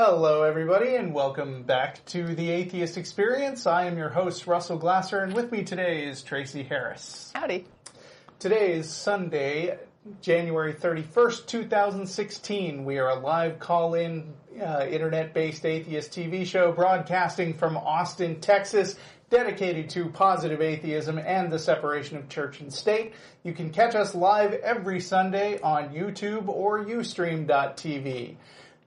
Hello, everybody, and welcome back to the Atheist Experience. I am your host, Russell Glasser, and with me today is Tracie Harris. Howdy. Today is Sunday, January 31st, 2016. We are a live call in uh, internet based atheist TV show broadcasting from Austin, Texas, dedicated to positive atheism and the separation of church and state. You can catch us live every Sunday on YouTube or Ustream.tv.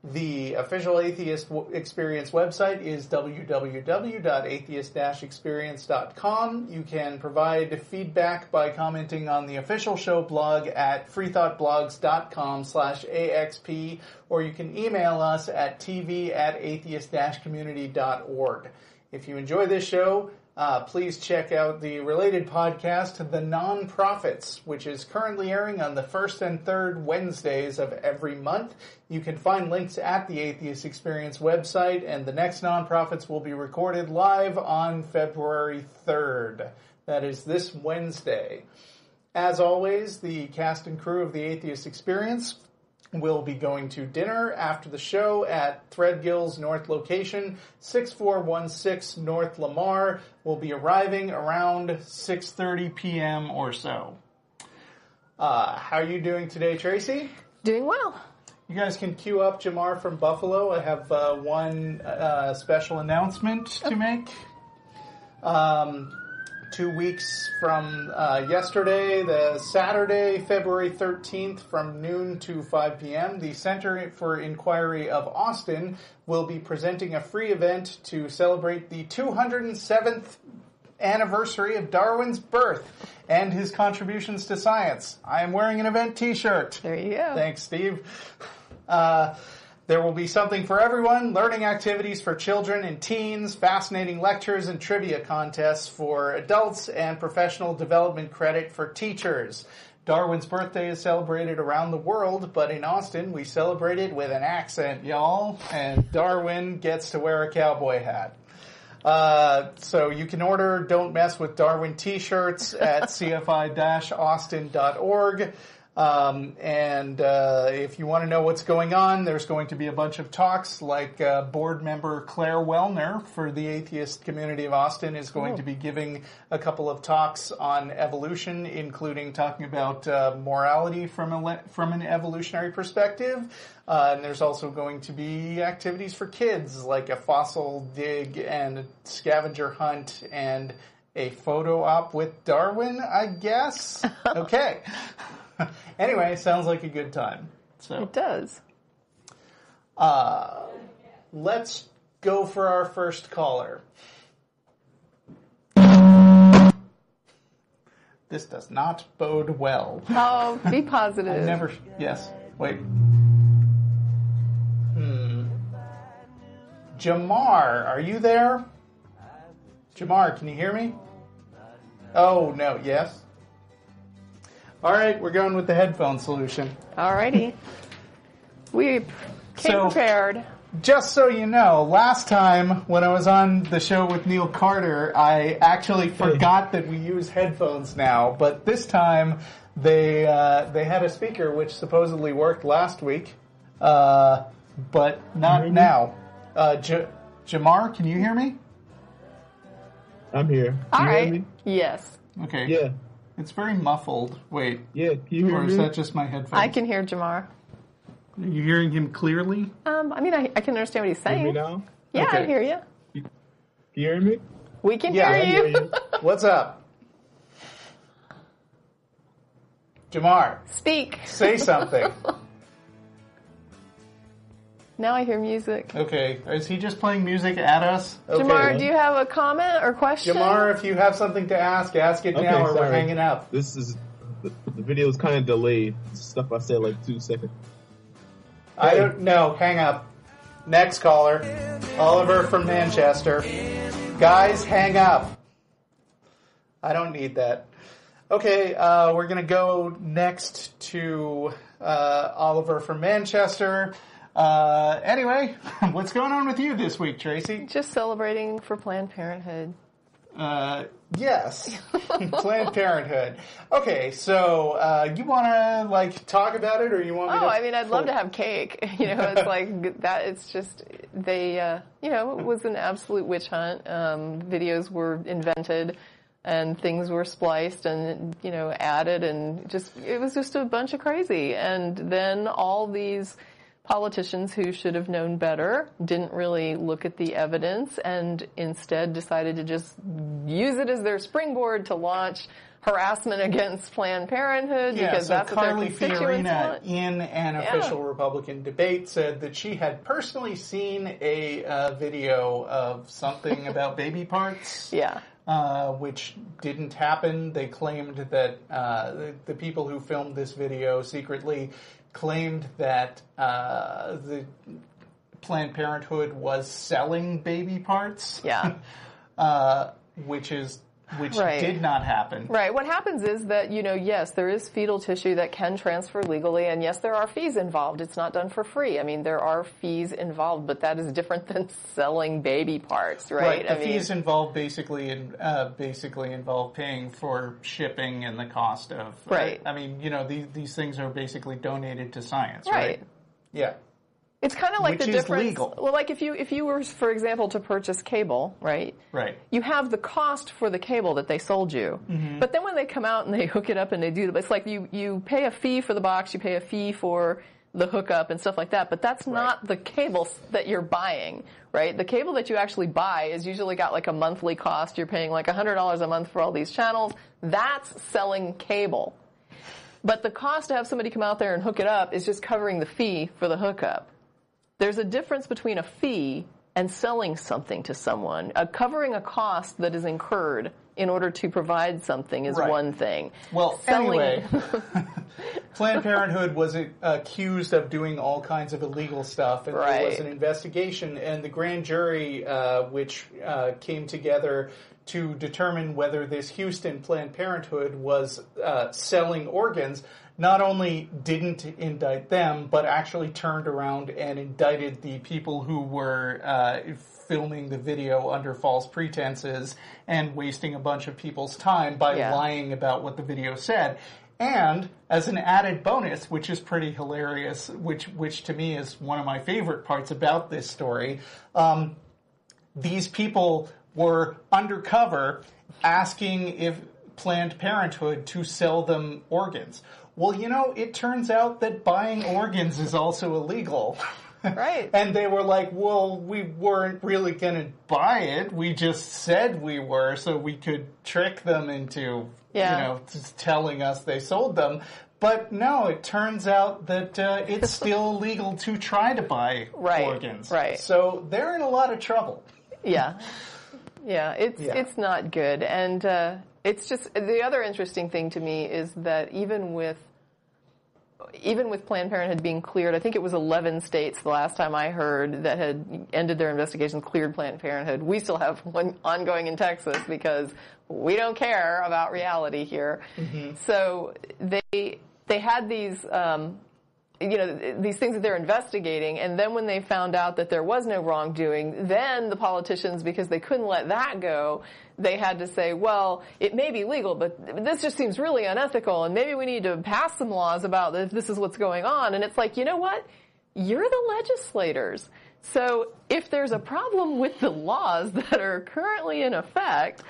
The official Atheist Experience website is www.atheist-experience.com. You can provide feedback by commenting on the official show blog at freethoughtblogs.com slash AXP, or you can email us at tv at atheist-community.org. If you enjoy this show, uh, please check out the related podcast, The Nonprofits, which is currently airing on the first and third Wednesdays of every month. You can find links at the Atheist Experience website, and the next Nonprofits will be recorded live on February 3rd. That is this Wednesday. As always, the cast and crew of the Atheist Experience will be going to dinner after the show at Threadgill's North location, 6416 North Lamar. We'll be arriving around 6.30 p.m. or so. Uh, how are you doing today, Tracie? Doing well. You guys can queue up Jamar from Buffalo. I have uh, one uh, special announcement to make. Um, two weeks from uh, yesterday, the Saturday, February 13th, from noon to 5 p.m., the Center for Inquiry of Austin will be presenting a free event to celebrate the 207th anniversary of Darwin's birth and his contributions to science. I am wearing an event t-shirt. There you go. Thanks, Steve. Uh, there will be something for everyone, learning activities for children and teens, fascinating lectures and trivia contests for adults, and professional development credit for teachers. Darwin's birthday is celebrated around the world, but in Austin we celebrate it with an accent, y'all, and Darwin gets to wear a cowboy hat. Uh, so you can order Don't Mess with Darwin t-shirts at cfi-austin.org. Um, and uh, if you want to know what's going on, there's going to be a bunch of talks. Like uh, board member Claire Wellner for the atheist community of Austin is going Oh. to be giving a couple of talks on evolution, including talking about uh, morality from a le- from an evolutionary perspective. Uh, and there's also going to be activities for kids, like a fossil dig and a scavenger hunt and a photo op with Darwin, I guess. Okay. Anyway, sounds like a good time. So It does. uh, let's go for our first caller. This does not bode well. Oh, be positive. Never. Yes. Wait. Hmm. Jamar, are you there? Jamar, can you hear me? Oh no. Yes. All right, we're going with the headphone solution. Alrighty. We came So- prepared. Just so you know, last time when I was on the show with Neil Carter, I actually forgot that we use headphones now. But this time, they uh, they had a speaker which supposedly worked last week, uh, but not hear me? now. Uh, J- Jamar, can you hear me? I'm here. Can All you hear me? Yes. Okay. Yeah. It's very muffled. Wait, Yeah. Can you hear or me? is that just my headphones? I can hear Jamar. Are you hearing him clearly? Um, I mean, I, I can understand what he's hear me saying. now? Yeah, Okay. I hear you. Can you hear me? We can Yeah, I hear you. hear you. What's up, Jamar? Speak. Say something. Now I hear music. Okay, is he just playing music at us? Okay. Jamar, do you have a comment or question? Jamar, if you have something to ask, ask it Okay, now or we're hanging up. This is the, the video is kind of delayed. Stuff I said like two seconds. I don't know. Hang up. Next caller. Oliver from Manchester. Guys, hang up. I don't need that. Okay, uh, we're going to go next to uh, Oliver from Manchester. Uh, anyway, what's going on with you this week, Tracie? Just celebrating for Planned Parenthood. Uh, yes, Planned Parenthood. Okay, so uh, you want to like talk about it, or you want me Oh? I mean, I'd love to have cake. You know, it's like that. It's just they. Uh, you know, it was an absolute witch hunt. Um, videos were invented, and things were spliced and you know added, and just it was just a bunch of crazy. And then all these politicians who should have known better didn't really look at the evidence and instead decided to just use it as their springboard to launch harassment against Planned Parenthood Yeah, because so that's what Carly their constituents Fiorina, want. in an official Republican debate, said that she had personally seen a uh, video of something about baby parts. Yeah. uh, which didn't happen. They claimed that uh, the, the people who filmed this video secretly claimed that uh, the Planned Parenthood was selling baby parts. Yeah. uh, which is which Right. did not happen. Right. What happens is that, you know, yes, there is fetal tissue that can transfer legally, and yes, there are fees involved. It's not done for free. I mean, there are fees involved, but that is different than selling baby parts, right? Right, the I mean, fees involved basically in, uh, basically involve paying for shipping and the cost of. Right. I mean, you know, these these things are basically donated to science, right? right. Yeah. It's kind of like Which the difference. legal. Well, like if you if you were, for example, to purchase cable, right? Right. You have the cost for the cable that they sold you, Mm-hmm. but then when they come out and they hook it up and they do, the, it's like you you pay a fee for the box, you pay a fee for the hookup and stuff like that, but that's not the cable that you're buying, right? The cable that you actually buy is usually got like a monthly cost. You're paying like $100 a month for all these channels. That's selling cable. But the cost to have somebody come out there and hook it up is just covering the fee for the hookup. There's a difference between a fee and selling something to someone. Uh, covering a cost that is incurred in order to provide something is Right. one thing. Well, Selling- anyway, Planned Parenthood was accused of doing all kinds of illegal stuff, and there was an investigation, and the grand jury, uh, which uh, came together to determine whether this Houston Planned Parenthood was uh, selling organs, not only didn't indict them, but actually turned around and indicted the people who were uh, filming the video under false pretenses and wasting a bunch of people's time by Yeah. lying about what the video said. And as an added bonus, which is pretty hilarious, which which to me is one of my favorite parts about this story, um, these people were undercover asking if Planned Parenthood to sell them organs. Well, you know, it turns out that buying organs is also illegal. Right. and they were like, well, we weren't really going to buy it. We just said we were so we could trick them into, Yeah. you know, just telling us they sold them. But no, it turns out that uh, it's still illegal to try to buy Right, organs. right. So they're in a lot of trouble. yeah, yeah, it's Yeah. it's not good, and uh, it's just the other interesting thing to me is that even with even with Planned Parenthood being cleared, I think it was 11 states the last time I heard that had ended their investigations, cleared Planned Parenthood. We still have one ongoing in Texas because we don't care about reality here. So they they had these. Um, you know, these things that they're investigating, and then when they found out that there was no wrongdoing, then the politicians, because they couldn't let that go, they had to say, well, it may be legal, but this just seems really unethical, and maybe we need to pass some laws about this, this is what's going on. And it's like, you know what? You're the legislators. So if there's a problem with the laws that are currently in effect,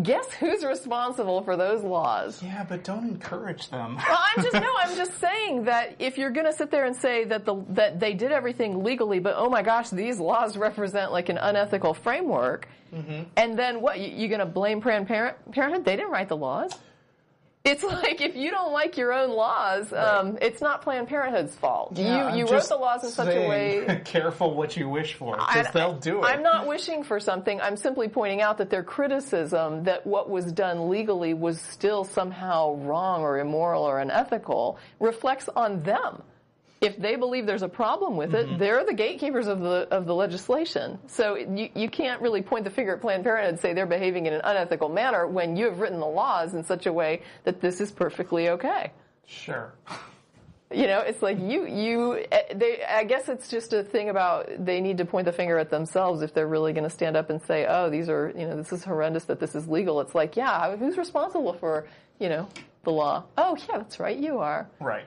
guess who's responsible for those laws? Yeah, but don't encourage them. Well, I'm just no. I'm just saying that if you're going to sit there and say that the that they did everything legally, but oh my gosh, these laws represent like an unethical framework, mm-hmm. and then what? You, you going to blame Planned Parent, Parenthood? They didn't write the laws. It's like if you don't like your own laws, um, it's not Planned Parenthood's fault. Yeah, you you wrote the laws in such a saying, way careful what you wish for, because they'll do it. I'm not wishing for something. I'm simply pointing out that their criticism that what was done legally was still somehow wrong or immoral or unethical reflects on them. If they believe there's a problem with Mm-hmm. it, they're the gatekeepers of the of the legislation. So you, you can't really point the finger at Planned Parenthood and say they're behaving in an unethical manner when you have written the laws in such a way that this is perfectly okay. Sure. You know, it's like you, you, eh, they, I guess it's just a thing about they need to point the finger at themselves if they're really going to stand up and say, oh, these are, you know, this is horrendous that this is legal. It's like, yeah, who's responsible for, you know, the law? Oh, yeah, that's right, you are. Right.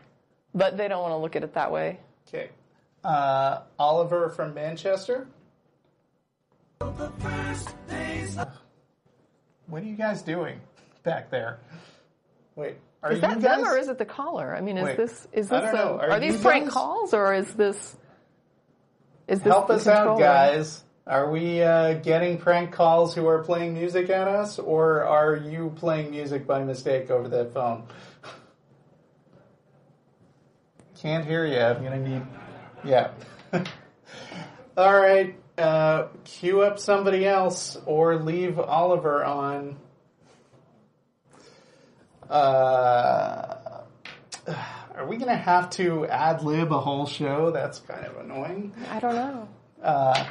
But they don't want to look at it that way. Okay. Uh, Oliver from Manchester. What are you guys doing back there? Wait, are Is that guys? them or is it the caller? I mean, is Wait, this, is this, a. Are are, these prank guys- calls or is this, is this Help the us out, guys. Are we uh, getting prank calls who are playing music at us, or are you playing music by mistake over the phone? Can't hear you. I'm gonna need. Yeah. All right. Uh, cue up somebody else, or leave Oliver on. Uh, are we gonna have to ad lib a whole show? That's kind of annoying. I don't know. Uh,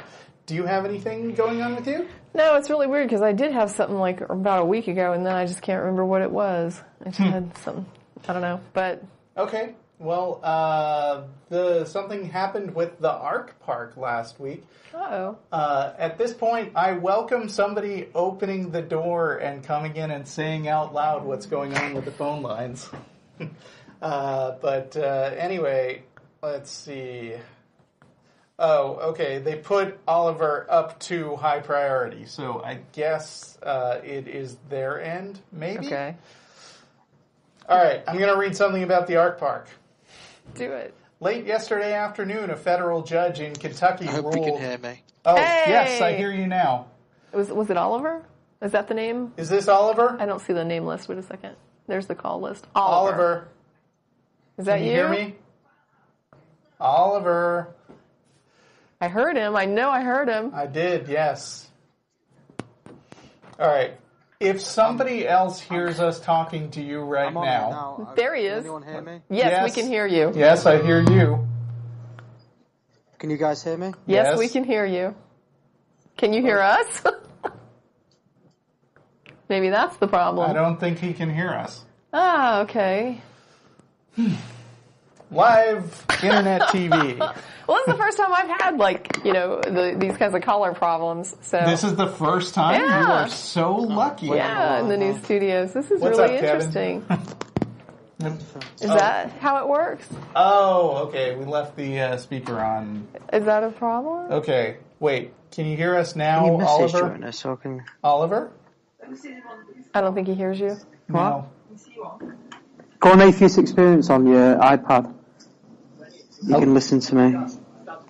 do you have anything going on with you? No, it's really weird because I did have something like about a week ago, and then I just can't remember what it was. I Hmm. just had something. I don't know, but Okay. Well, uh, the something happened with the Ark Park last week. oh, Uh, at this point, I welcome somebody opening the door and coming in and saying out loud what's going on with the phone lines. uh, but uh, anyway, let's see. Oh, okay. They put Oliver up to high priority, so I guess uh, it is their end, maybe. okay, All right. I'm going to read something about the Ark Park. Do it. Late yesterday afternoon, a federal judge in Kentucky I hope ruled. you can hear me. Oh, Hey! yes, I hear you now. Was was it Oliver? Is that the name? Is this Oliver? I don't see the name list. Wait a second. There's the call list. Oliver, Oliver. Is that can you, you? hear me? Oliver, I heard him. I know I heard him. I did. Yes. All right. If somebody else hears us talking to you right I'm on now, it now. There he Can is. anyone hear me? Yes, Yes. we can hear you. yes, I hear you. Can you guys hear me? Yes, Yes. we can hear you. Can you hear us? Maybe that's the problem. I don't think he can hear us. Ah, okay. Live internet TV. Well, this is the first time I've had like you know the, these kinds of collar problems. So This is the first time Yeah. you are so lucky. yeah, in the new studios. This is What's really up, Kevin? interesting. Is that how it works? Oh, okay. We left the uh, speaker on. Is that a problem? Okay, wait. Can you hear us now, Can you Oliver? join us so I can... Oliver? I don't think he hears you. No. Go on Atheist Experience on your iPad. You can listen to me.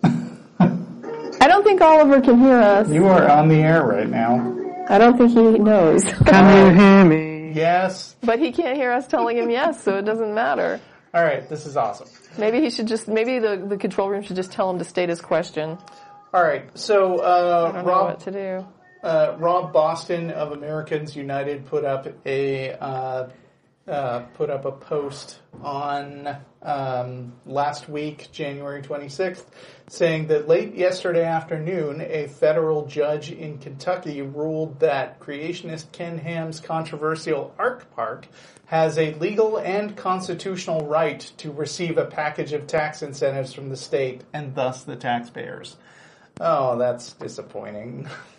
I don't think Oliver can hear us. You are on the air right now. I don't think he knows. Can you hear me? Yes. but he can't hear us telling him yes, so it doesn't matter. All right. This is awesome. Maybe he should just. Maybe the the control room should just tell him to state his question. All right. So uh, I don't know Rob what to do. uh, Rob Boston of Americans United put up a uh, uh, put up a post on um, last week, January 26th, saying that late yesterday afternoon, a federal judge in Kentucky ruled that creationist Ken Ham's controversial Ark Park has a legal and constitutional right to receive a package of tax incentives from the state and thus the taxpayers. Oh, that's disappointing.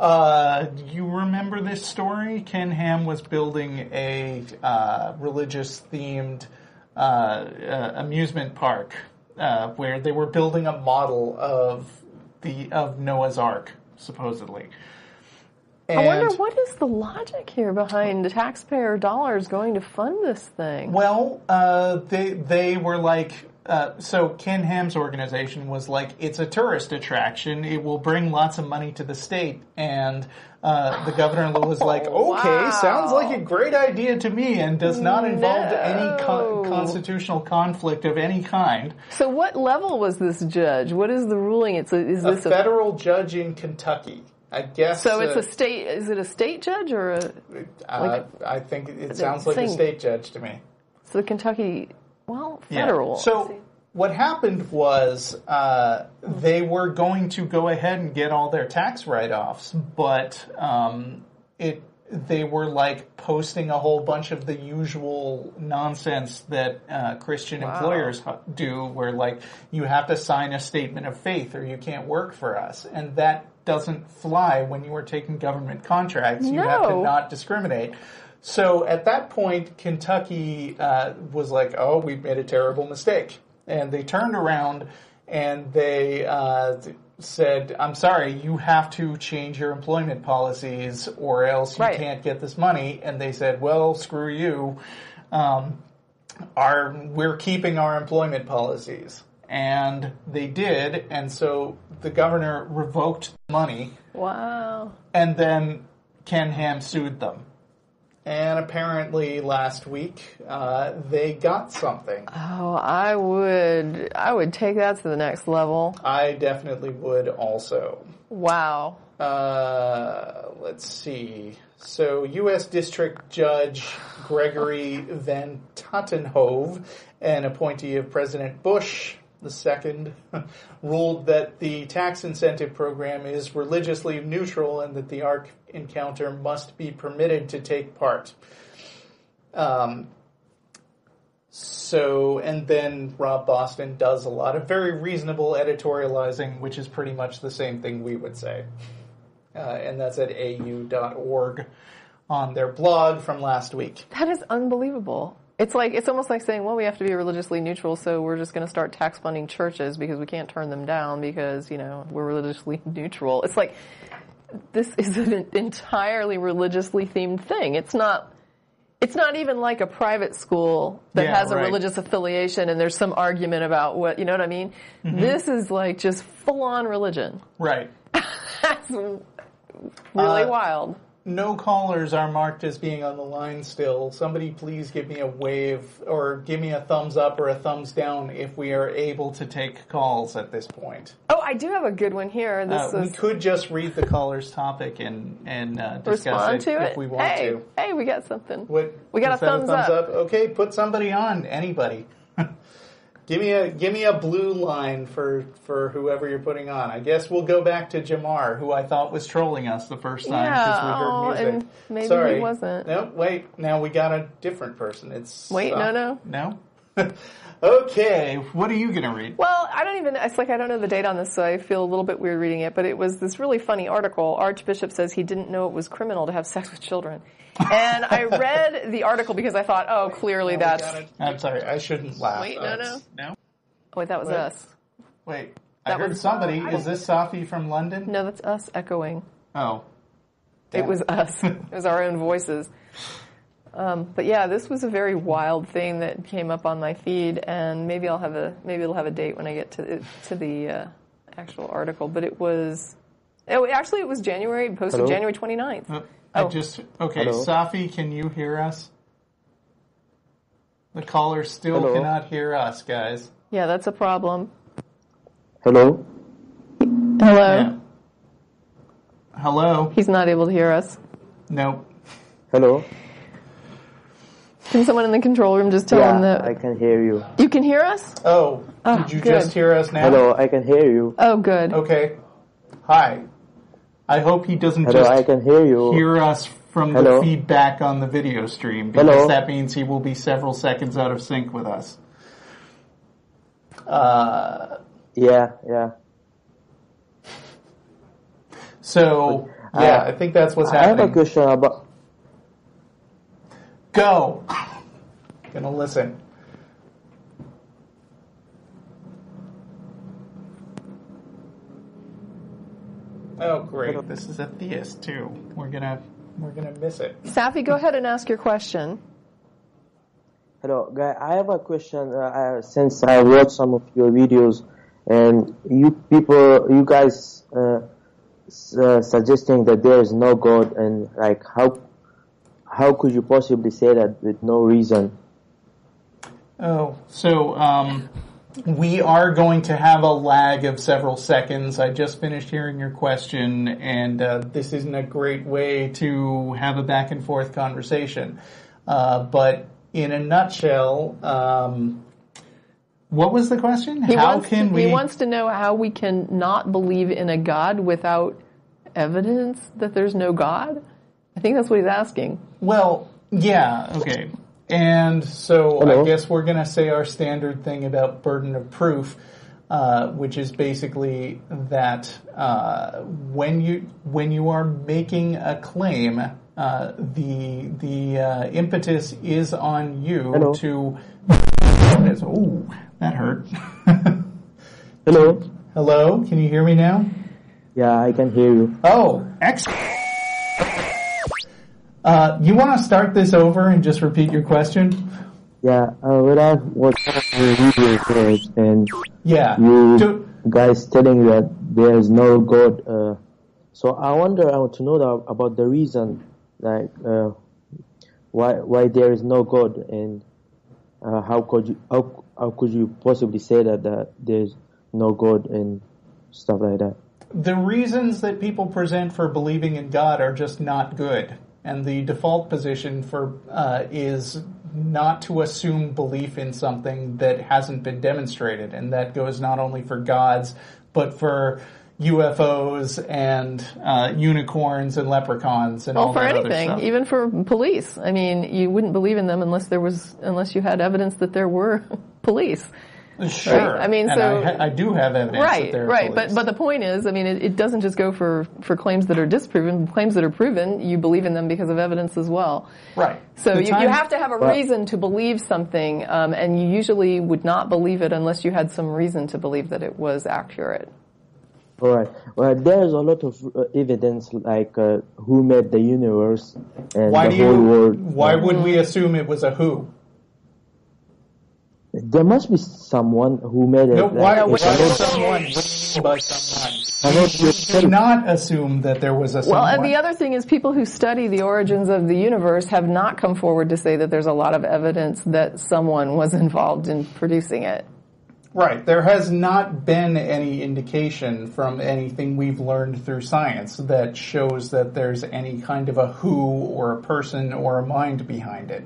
Uh, you remember this story? Ken Ham was building a uh, religious themed uh, uh, amusement park uh, where they were building a model of the of Noah's Ark, supposedly. And, I wonder what is the logic here behind the taxpayer dollars going to fund this thing. Well, uh, they they were like. Uh, so Ken Ham's organization was like, it's a tourist attraction. It will bring lots of money to the state. And uh, the governor was like, okay, wow. sounds like a great idea to me, and does not involve any con- constitutional conflict of any kind. So, what level was this judge? What is the ruling? It's a, is A this a federal judge in Kentucky, I guess. so? It's uh, a state. Is it a state judge or a uh, I think it sounds like a state judge to me. so the Kentucky? Well, Yeah. federal. So what happened was uh, they were going to go ahead and get all their tax write-offs, but um, it they were like posting a whole bunch of the usual nonsense that uh, Christian employers do, where like you have to sign a statement of faith or you can't work for us, and that doesn't fly when you are taking government contracts. You have to not discriminate. So at that point, Kentucky uh, was like, "Oh, we've made a terrible mistake," and they turned around and they uh, said, "I'm sorry, you have to change your employment policies, or else you Right. can't get this money." And they said, "Well, screw you. Um, our we're keeping our employment policies." And they did, and so the governor revoked the money Wow. and then Ken Ham sued them. And apparently last week uh, they got something. Oh, I would I would take that to the next level. I definitely would also. Wow. Uh, let's see. So, U.S. District Judge Gregory Van Tatenhove, an appointee of President Bush II, ruled that the tax incentive program is religiously neutral and that the Ark Encounter must be permitted to take part. Um, so, and then Rob Boston does a lot of very reasonable editorializing, which is pretty much the same thing we would say. Uh, and that's at au.org on their blog from last week. That is unbelievable. It's like it's almost like saying, well, we have to be religiously neutral, so we're just going to start tax funding churches because we can't turn them down because you know we're religiously neutral. It's like this is an entirely religiously themed thing. It's not. It's not even like a private school that Yeah, has a right. religious affiliation and there's some argument about what you know what I mean. Mm-hmm. This is like just full on religion. Right. That's really Uh, wild. No callers are marked as being on the line still. Somebody please give me a wave or give me a thumbs up or a thumbs down if we are able to take calls at this point. Oh, I do have a good one here. This Uh, we could just read the caller's topic and, and uh, discuss it to if we want hey, to. hey, we got something. What, We got is a that thumbs up. Okay, put somebody on. Anybody. Give me a give me a blue line for for whoever you're putting on. I guess we'll go back to Jamar, who I thought was trolling us the first time because Yeah, we heard oh, music. and maybe he Sorry. wasn't. No, wait. Now we got a different person. It's Wait, uh, no, no. no. okay, what are you gonna read? Well, I don't even, it's like I don't know the date on this, so I feel a little bit weird reading it, but it was this really funny article. Archbishop says he didn't know it was criminal to have sex with children. And I read the article because I thought, oh, clearly that's, I'm sorry. I shouldn't laugh. Wait, no, no, No. wait, that was What? us. Wait. I That heard was- somebody. I Is this Safi from London? No, that's us echoing. Oh. It was us. it was our own voices. Um, but yeah, this was a very wild thing that came up on my feed, and maybe I'll have a maybe it'll have a date when I get to to the uh, actual article. But it was, oh, actually, it was January posted Hello? January 29th. Uh, I Oh. just okay, Hello? Safi, can you hear us? The caller still Hello? cannot hear us, guys. Yeah, that's a problem. Hello? Hello. Yeah. Hello? He's not able to hear us. Nope. Hello? Can someone in the control room just tell him that I can hear you. you can hear us? Oh, Oh, did you good. just hear us now? Hello, I can hear you. Oh, good. Okay. Hi. I hope he doesn't Hello, just I can hear you. hear us from the feedback on the video stream because Hello? that means he will be several seconds out of sync with us. Uh, Yeah, yeah. so yeah, Uh, I think that's what's I have a happening. question about. Go. Gonna listen. Oh great! This is a theist too. We're gonna we're gonna miss it. Safi, go ahead and ask your question. Hello, guy. I have a question. Uh, I, since I watched some of your videos, and you people, you guys, uh, uh, suggesting that there is no God, and like how, how could you possibly say that with no reason? Oh, so um, we are going to have a lag of several seconds. I just finished hearing your question, and uh, this isn't a great way to have a back and forth conversation. Uh, but in a nutshell, um, what was the question? He How can to, we? He wants to know how we can not believe in a God without evidence that there's no God. I think that's what he's asking. Well, yeah, okay. And so Hello? I guess we're going to say our standard thing about burden of proof, uh, which is basically that uh, when you when you are making a claim, uh, the the uh, impetus is on you Hello? to. Oh, that hurt. Hello. Hello, can you hear me now? Yeah, I can hear you. Oh, excellent. Uh, you want to start this over and just repeat your question? Yeah, uh, when I your videos uh, and Yeah. you Do- guys telling that there is no God, uh, so I wonder, I want to know the, about the reason, like uh, why why there is no God and uh, how could you how, how could you possibly say that that there's no God and stuff like that? the reasons that people present for believing in God are just not good. And the default position for uh, is not to assume belief in something that hasn't been demonstrated, and that goes not only for gods, but for UFOs and uh, unicorns and leprechauns and Well, all for anything, stuff. even for police. I mean, you wouldn't believe in them unless there was, unless you had evidence that there were police. Sure. right. I mean, And so- I, I do have evidence that Right, they're right. police. But but the point is, I mean, it, it doesn't just go for for claims that are disproven. Claims that are proven, you believe in them because of evidence as well. right. So The you, you have to have a Well- reason to believe something, um, and you usually would not believe it unless you had some reason to believe that it was accurate. All right. Well, there's a lot of uh, evidence, like uh, who made the universe and Why the do whole you? world. Why would we assume it was a who? There must be someone who made it. No, why, like, why someone? By someone. cannot Do not assume that there was a someone. Well, and the other thing is people who study the origins of the universe have not come forward to say that there's a lot of evidence that someone was involved in producing it. right. There has not been any indication from anything we've learned through science that shows that there's any kind of a who or a person or a mind behind it.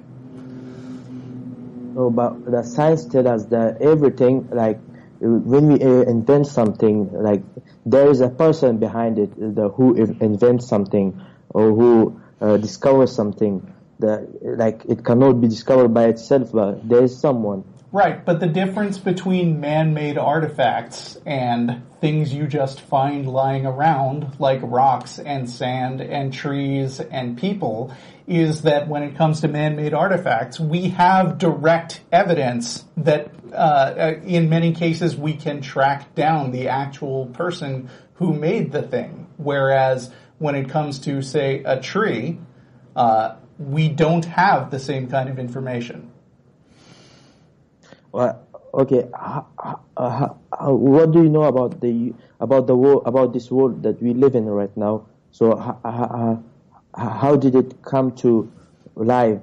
No, but the science tells us that everything, like when we uh, invent something, like there is a person behind it, the who invents something or who uh, discovers something. That like it cannot be discovered by itself, but there is someone. Right, but the difference between man-made artifacts and things you just find lying around, like rocks and sand and trees and people, is that when it comes to man-made artifacts, we have direct evidence that uh, uh, in many cases we can track down the actual person who made the thing. Whereas when it comes to, say, a tree, uh, we don't have the same kind of information. Well, okay, ho- uh, what do you know about the about the world about this world that we live in right now? So how did it come to life?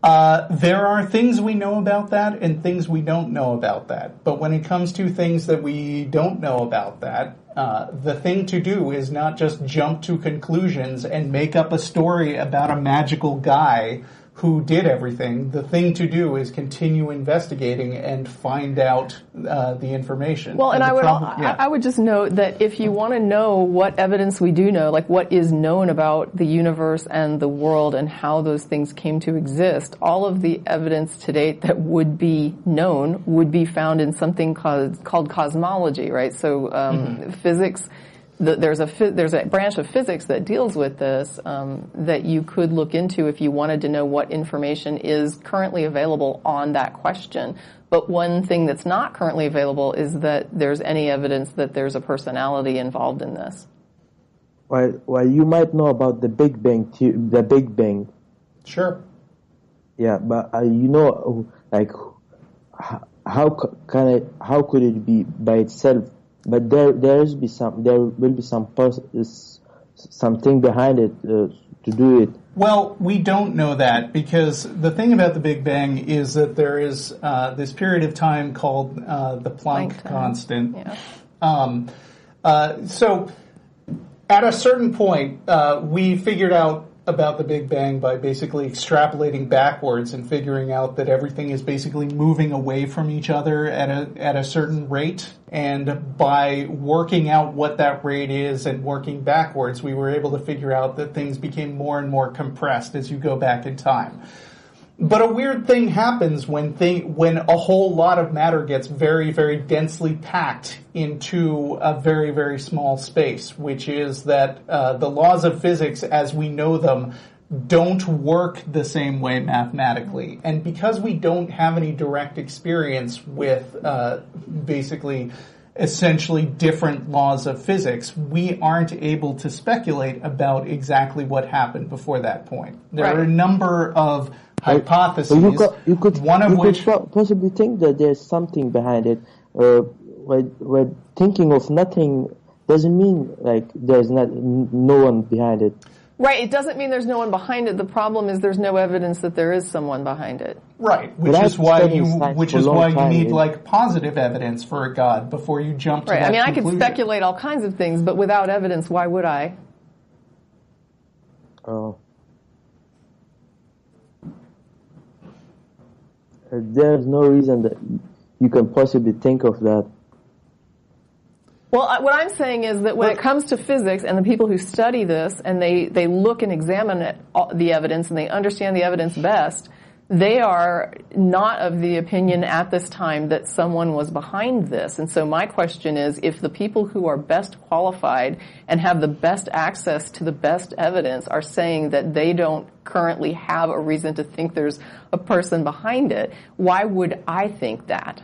Uh, there are things we know about that and things we don't know about that. But when it comes to things that we don't know about that, uh, the thing to do is not just jump to conclusions and make up a story about a magical guy who did everything. The thing to do is continue investigating and find out uh, the information. Well, and the I would prob- al- yeah. I I would just note that if you want to know what evidence we do know, like what is known about the universe and the world and how those things came to exist, all of the evidence to date that would be known would be found in something called, called cosmology, right? So um, physics. The, there's a there's a branch of physics that deals with this um, that you could look into if you wanted to know what information is currently available on that question. But one thing that's not currently available is that there's any evidence that there's a personality involved in this. Well, well, you might know about the Big Bang, the- the Big Bang. Sure. Yeah, but uh, you know, like, h- how can it, how could it be by itself? But there, there is be some, there will be some pers- is something behind it uh, to do it. Well, we don't know that because the thing about the Big Bang is that there is uh, this period of time called uh, the Planck Planck constant. Yeah. Um, uh, so, at a certain point, uh, we figured out about the Big Bang by basically extrapolating backwards and figuring out that everything is basically moving away from each other at a at a certain rate. And by working out what that rate is and working backwards, we were able to figure out that things became more and more compressed as you go back in time. But a weird thing happens when thing, when a whole lot of matter gets very, very densely packed into a very, very small space, which is that uh, the laws of physics as we know them don't work the same way mathematically. And because we don't have any direct experience with uh, basically essentially different laws of physics, we aren't able to speculate about exactly what happened before that point. There Right. are a number of hypotheses, So you, got, you could one of you which could possibly think that there's something behind it. Uh, when, when thinking of nothing doesn't mean like there's not no one behind it. Right. It doesn't mean there's no one behind it. The problem is there's no evidence that there is someone behind it. Right, which But is why you which is long why you need yeah. like positive evidence for a god before you jump to Right. I mean, I could speculate all kinds of things, but without evidence, why would I? Uh, there's no reason that you can possibly think of that. Well, I- what I'm saying is that when it comes to physics and the people who study this and they, they look and examine it, the evidence and they understand the evidence best, they are not of the opinion at this time that someone was behind this. And so my question is, if the people who are best qualified and have the best access to the best evidence are saying that they don't currently have a reason to think there's a person behind it, why would I think that?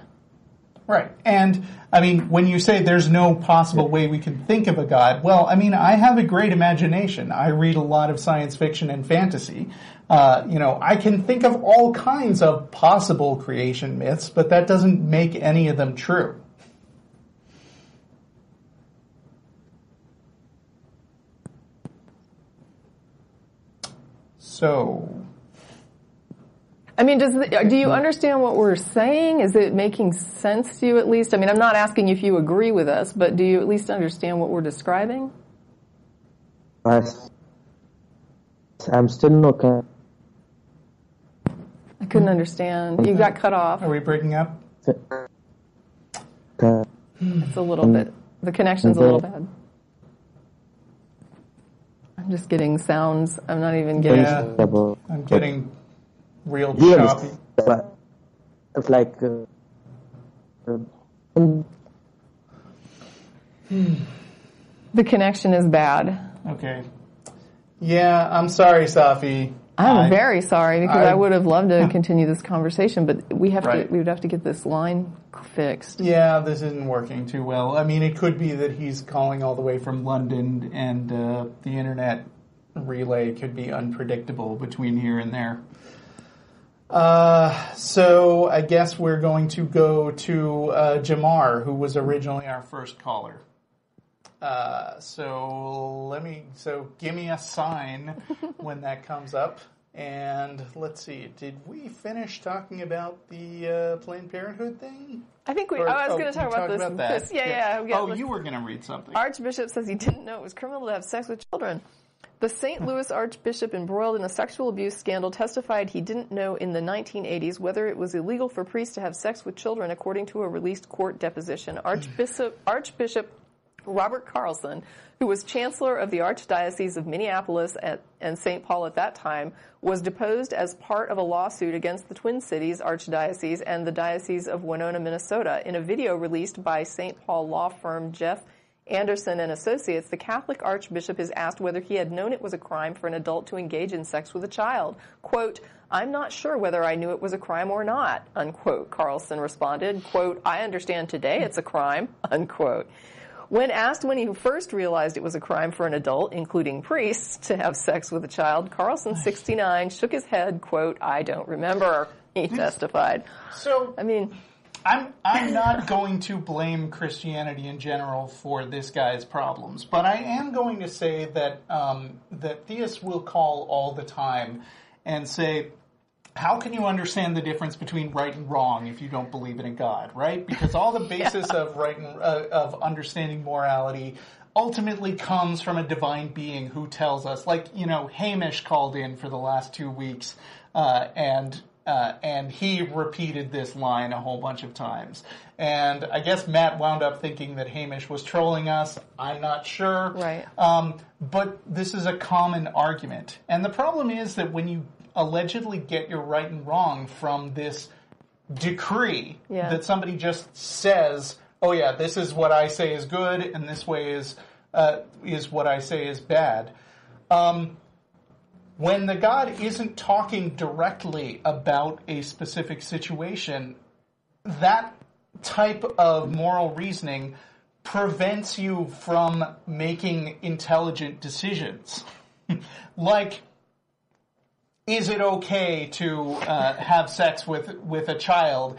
Right. And I mean, when you say there's no possible way we can think of a God, well, I mean, I have a great imagination. I read a lot of science fiction and fantasy. Uh, you know, I can think of all kinds of possible creation myths, but that doesn't make any of them true. So, I mean, does the, do you understand what we're saying? Is it making sense to you at least? I mean, I'm not asking if you agree with us, but do you at least understand what we're describing? But I'm still not. Con- I couldn't understand. You got cut off. are we breaking up? It's a little bit. The connection's a little bad. I'm just getting sounds. I'm not even getting. Yeah. I'm getting real Do you choppy. But it's like. Uh, uh, The connection is bad. Okay. Yeah, I'm sorry, Safi. I'm I- very sorry because I, I- would have loved to continue this conversation, but we have Right. to. We would have to get this line fixed. Yeah, this isn't working too well. I mean, it could be that he's calling all the way from London, and uh, the internet relay could be unpredictable between here and there. Uh, so I guess we're going to go to uh, Jamar, who was originally our first caller. Uh, so let me. So give me a sign when that comes up. And let's see. Did we finish talking about the uh, Planned Parenthood thing? I think we. Or- oh, I was oh, going to talk about this. that. this yeah, yeah. yeah. Oh, you were going to read something. Archbishop says he didn't know it was criminal to have sex with children. The St. Louis Archbishop embroiled in a sexual abuse scandal testified he didn't know in the 1980s whether it was illegal for priests to have sex with children, according to a released court deposition. Archbishop, Archbishop Robert Carlson, who was chancellor of the Archdiocese of Minneapolis at, and St. Paul at that time, was deposed as part of a lawsuit against the Twin Cities Archdiocese and the Diocese of Winona, Minnesota. In a video released by St. Paul law firm Jeff Anderson and Associates, the Catholic Archbishop is asked whether he had known it was a crime for an adult to engage in sex with a child. Quote, I'm not sure whether I knew it was a crime or not, unquote. Carlson responded, quote, I understand today it's a crime, unquote. When asked when he first realized it was a crime for an adult, including priests, to have sex with a child, Carlson, 69, shook his head, quote, I don't remember, he testified. So I mean, I'm I'm not going to blame Christianity in general for this guy's problems, but I am going to say that um, that theists will call all the time and say, how can you understand the difference between right and wrong if you don't believe in a God, right? Because all the basis of right and, uh, of understanding morality ultimately comes from a divine being who tells us, like you know, Hamish called in for the last two weeks, uh, and uh, and he repeated this line a whole bunch of times. And I guess Matt wound up thinking that Hamish was trolling us. I'm not sure. Right. Um, but this is a common argument. And the problem is that when you allegedly get your right and wrong from this decree Yeah. that somebody just says, "Oh yeah, this is what I say is good, and this way is uh, is what I say is bad." Um, when the God isn't talking directly about a specific situation, that type of moral reasoning prevents you from making intelligent decisions. like, is it okay to uh, have sex with with a child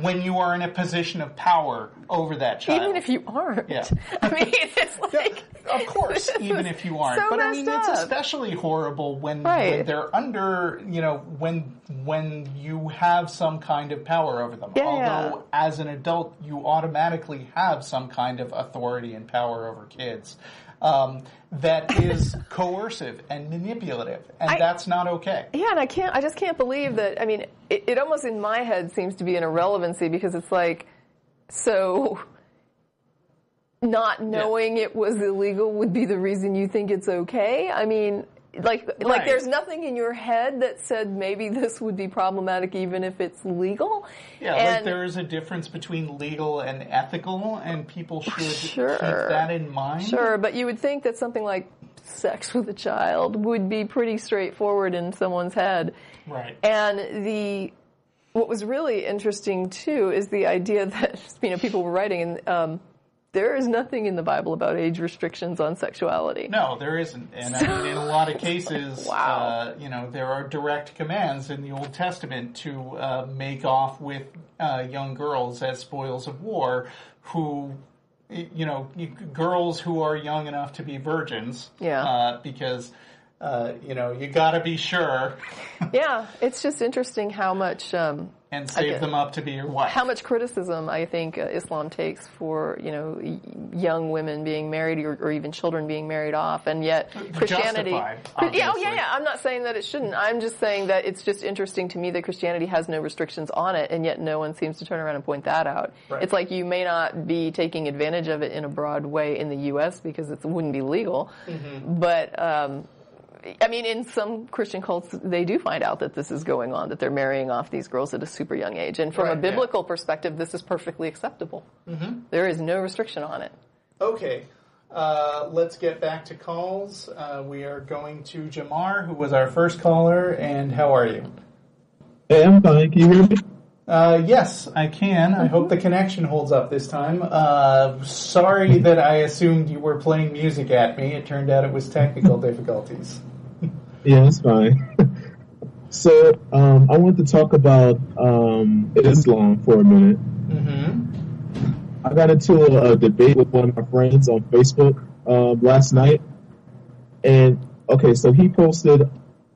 when you are in a position of power over that child? Even if you aren't. Yeah. I mean, it's like. of course, even if you aren't. So but I mean, messed it's especially horrible when, when they're under, you know, when when you have some kind of power over them. Yeah, Although, yeah. as an adult, you automatically have some kind of authority and power over kids. Um, that is coercive and manipulative, and I- that's not okay. Yeah, and I can't. I just can't believe that. I mean, it, it almost in my head seems to be an irrelevancy because it's like, so not knowing it was illegal would be the reason you think it's okay. I mean, like, like there's nothing in your head that said maybe this would be problematic even if it's legal. Yeah, like there is a difference between legal and ethical, and people should Sure. keep that in mind. Sure, but you would think that something like sex with a child would be pretty straightforward in someone's head. Right. And the what was really interesting too is the idea that you know people were writing and um, there is nothing in the Bible about age restrictions on sexuality. No, there isn't. And I mean, in a lot of cases, Wow. uh, you know, there are direct commands in the Old Testament to uh, make off with uh, young girls as spoils of war who, you know, girls who are young enough to be virgins. Yeah. Uh, because, uh, you know, you gotta be sure Yeah, it's just interesting how much um, and save get- them up to be your wife. how much criticism I think uh, Islam takes for you know y- young women being married or, or even children being married off, and yet Christianity. Justified, yeah, oh, yeah, yeah. I'm not saying that it shouldn't. I'm just saying that it's just interesting to me that Christianity has no restrictions on it, and yet no one seems to turn around and point that out. Right. It's like you may not be taking advantage of it in a broad way in the U.S. because it wouldn't be legal, Mm-hmm. but. Um, I mean, in some Christian cults, they do find out that this is going on, that they're marrying off these girls at a super young age. And from Right, a yeah. biblical perspective, this is perfectly acceptable. There is no restriction on it. Okay. Uh, let's get back to calls. Uh, we are going to Jamar, who was our first caller, and how are you? Hey, I'm fine. Can you hear me? Uh, yes, I can. I hope the connection holds up this time. Uh, sorry that I assumed you were playing music at me. It turned out it was technical difficulties. Yeah, it's fine. so, um, I want to talk about um, Islam for a minute. Mm-hmm. I got into a, a debate with one of my friends on Facebook um, last night, and okay, so he posted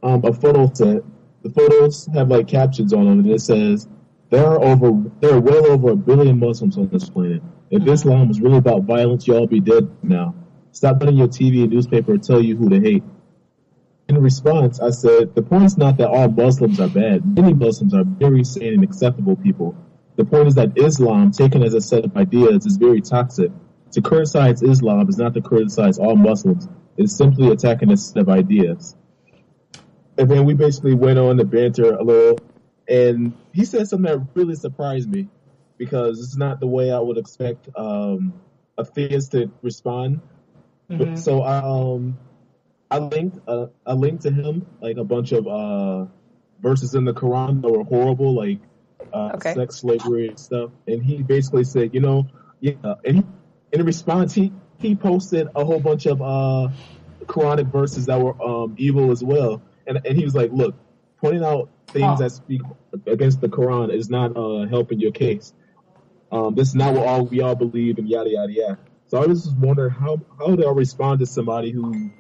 um, a photo set. The photos have like captions on them, and it says there are over there are well over a billion Muslims on this planet. If Islam was really about violence, y'all be dead now. Stop letting your TV and newspaper tell you who to hate. In response, I said, the point is not that all Muslims are bad. Many Muslims are very sane and acceptable people. The point is that Islam, taken as a set of ideas, is very toxic. To criticize Islam is not to criticize all Muslims. It's simply attacking a set of ideas. And then we basically went on to banter a little, and he said something that really surprised me because it's not the way I would expect um, a theist to respond. But- So um, I linked uh, I linked to him like a bunch of uh, verses in the Quran that were horrible, like uh, Okay. sex slavery and stuff. And he basically said, you know, yeah. And he, in response, he he posted a whole bunch of uh, Quranic verses that were um, evil as well. And and he was like, look, pointing out things that speak against the Quran is not uh, helping your case. Um, this is not what all we all believe, and yada yada yada. So I was just wondering how how do I respond to somebody who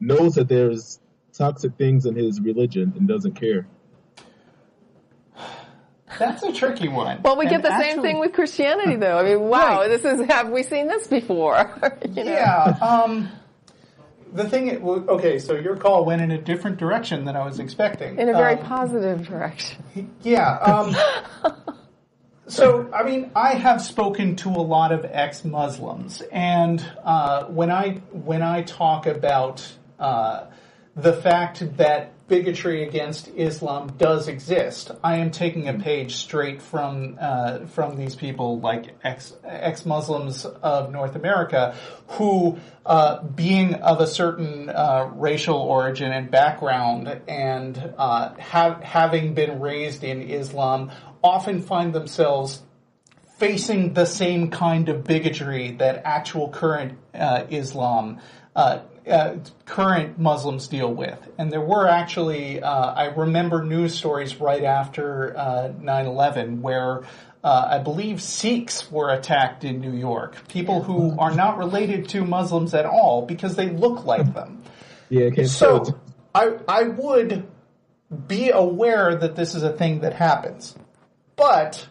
knows that there's toxic things in his religion and doesn't care? That's a tricky one. Well, we And get the same thing with Christianity, though. I mean, wow, Right. this is have we seen this before? you know? Yeah. Um, the thing, well, okay, so your call went in a different direction than I was expecting. in a very Um, positive direction. Yeah. Um, so, I mean, I have spoken to a lot of ex-Muslims, and uh, when I when I talk about uh, the fact that bigotry against Islam does exist, I am taking a page straight from uh, from these people, like ex ex-Muslims of North America, who, uh, being of a certain uh, racial origin and background, and uh, have, having been raised in Islam, often find themselves facing the same kind of bigotry that actual current uh, Islam, uh, uh, current Muslims deal with. And there were actually, uh, I remember news stories right after uh, 9-11 where uh, I believe Sikhs were attacked in New York. People who are not related to Muslims at all because they look like them. Yeah, can't So. I I would be aware that this is a thing that happens. But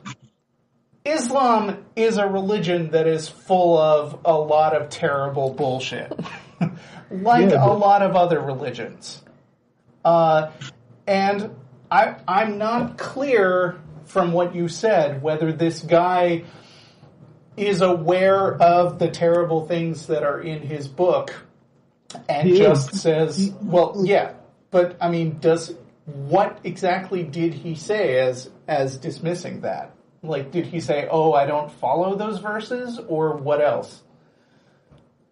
Islam is a religion that is full of a lot of terrible bullshit. like Yeah, a lot of other religions. Uh, and I I'm not clear from what you said whether this guy is aware of the terrible things that are in his book and He just is. says, well, yeah, but I mean, does what exactly did he say as as dismissing that? Like, did he say, "Oh, I don't follow those verses," or what else?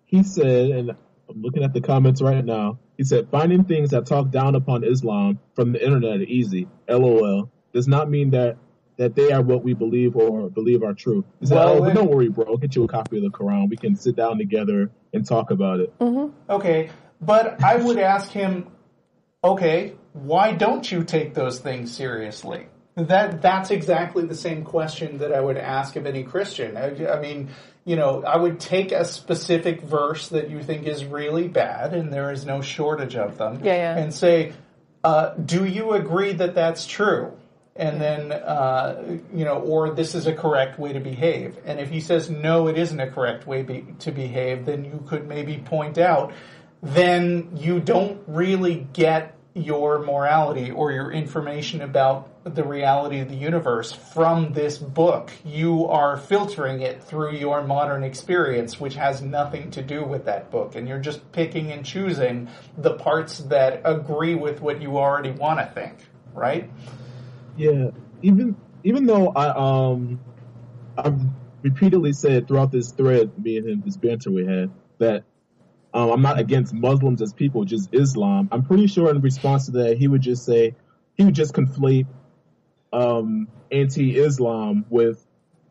He said, and I'm looking at the comments right now. He said, finding things that talk down upon Islam from the internet are easy. LOL. Does not mean that that they are what we believe or believe are true. He said, Well, oh, but then- don't worry, bro. I'll get you a copy of the Quran. We can sit down together and talk about it. Mm-hmm. Okay, but I would ask him, okay, why don't you take those things seriously? That that's exactly the same question that I would ask of any Christian. I, I mean, you know, I would take a specific verse that you think is really bad, and there is no shortage of them, Yeah, yeah. and say, uh, do you agree that that's true? And then, uh, you know, or this is a correct way to behave. And if he says, no, it isn't a correct way be- to behave, then you could maybe point out, then you don't really get your morality or your information about the reality of the universe from this book. You are filtering it through your modern experience, which has nothing to do with that book. And you're just picking and choosing the parts that agree with what you already want to think, right? Yeah, even even though I um I've repeatedly said throughout this thread, me and him, this banter we had, that um, I'm not against Muslims as people, just Islam. I'm pretty sure in response to that, he would just say he would just conflate um, anti-Islam with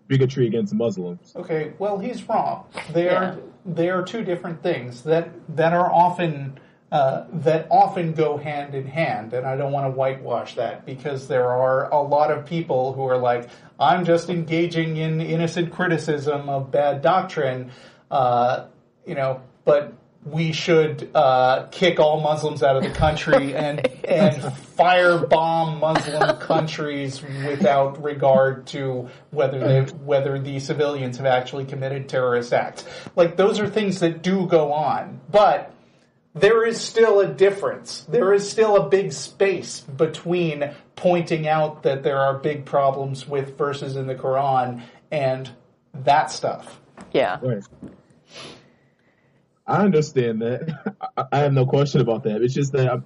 bigotry against Muslims. Okay, well, he's wrong. They Yeah. are they are two different things that that are often uh, that often go hand in hand, and I don't want to whitewash that because there are a lot of people who are like, I'm just engaging in innocent criticism of bad doctrine, uh, you know, but we should uh, kick all Muslims out of the country and and firebomb Muslim countries without regard to whether they whether the civilians have actually committed terrorist acts. Like those are things that do go on, but there is still a difference. There is still a big space between pointing out that there are big problems with verses in the Quran and that stuff. Yeah. Right. I understand that. I, I have no question about that. It's just that I'm,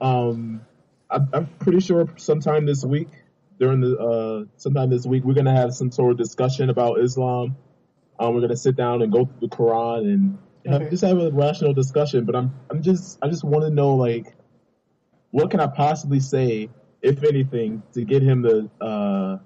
um, I'm, I'm pretty sure sometime this week, during the uh, sometime this week, we're gonna have some sort of discussion about Islam. Um, we're gonna sit down and go through the Quran and have, Okay. just have a rational discussion. But I'm I'm just I just want to know like, what can I possibly say, if anything, to get him to uh, to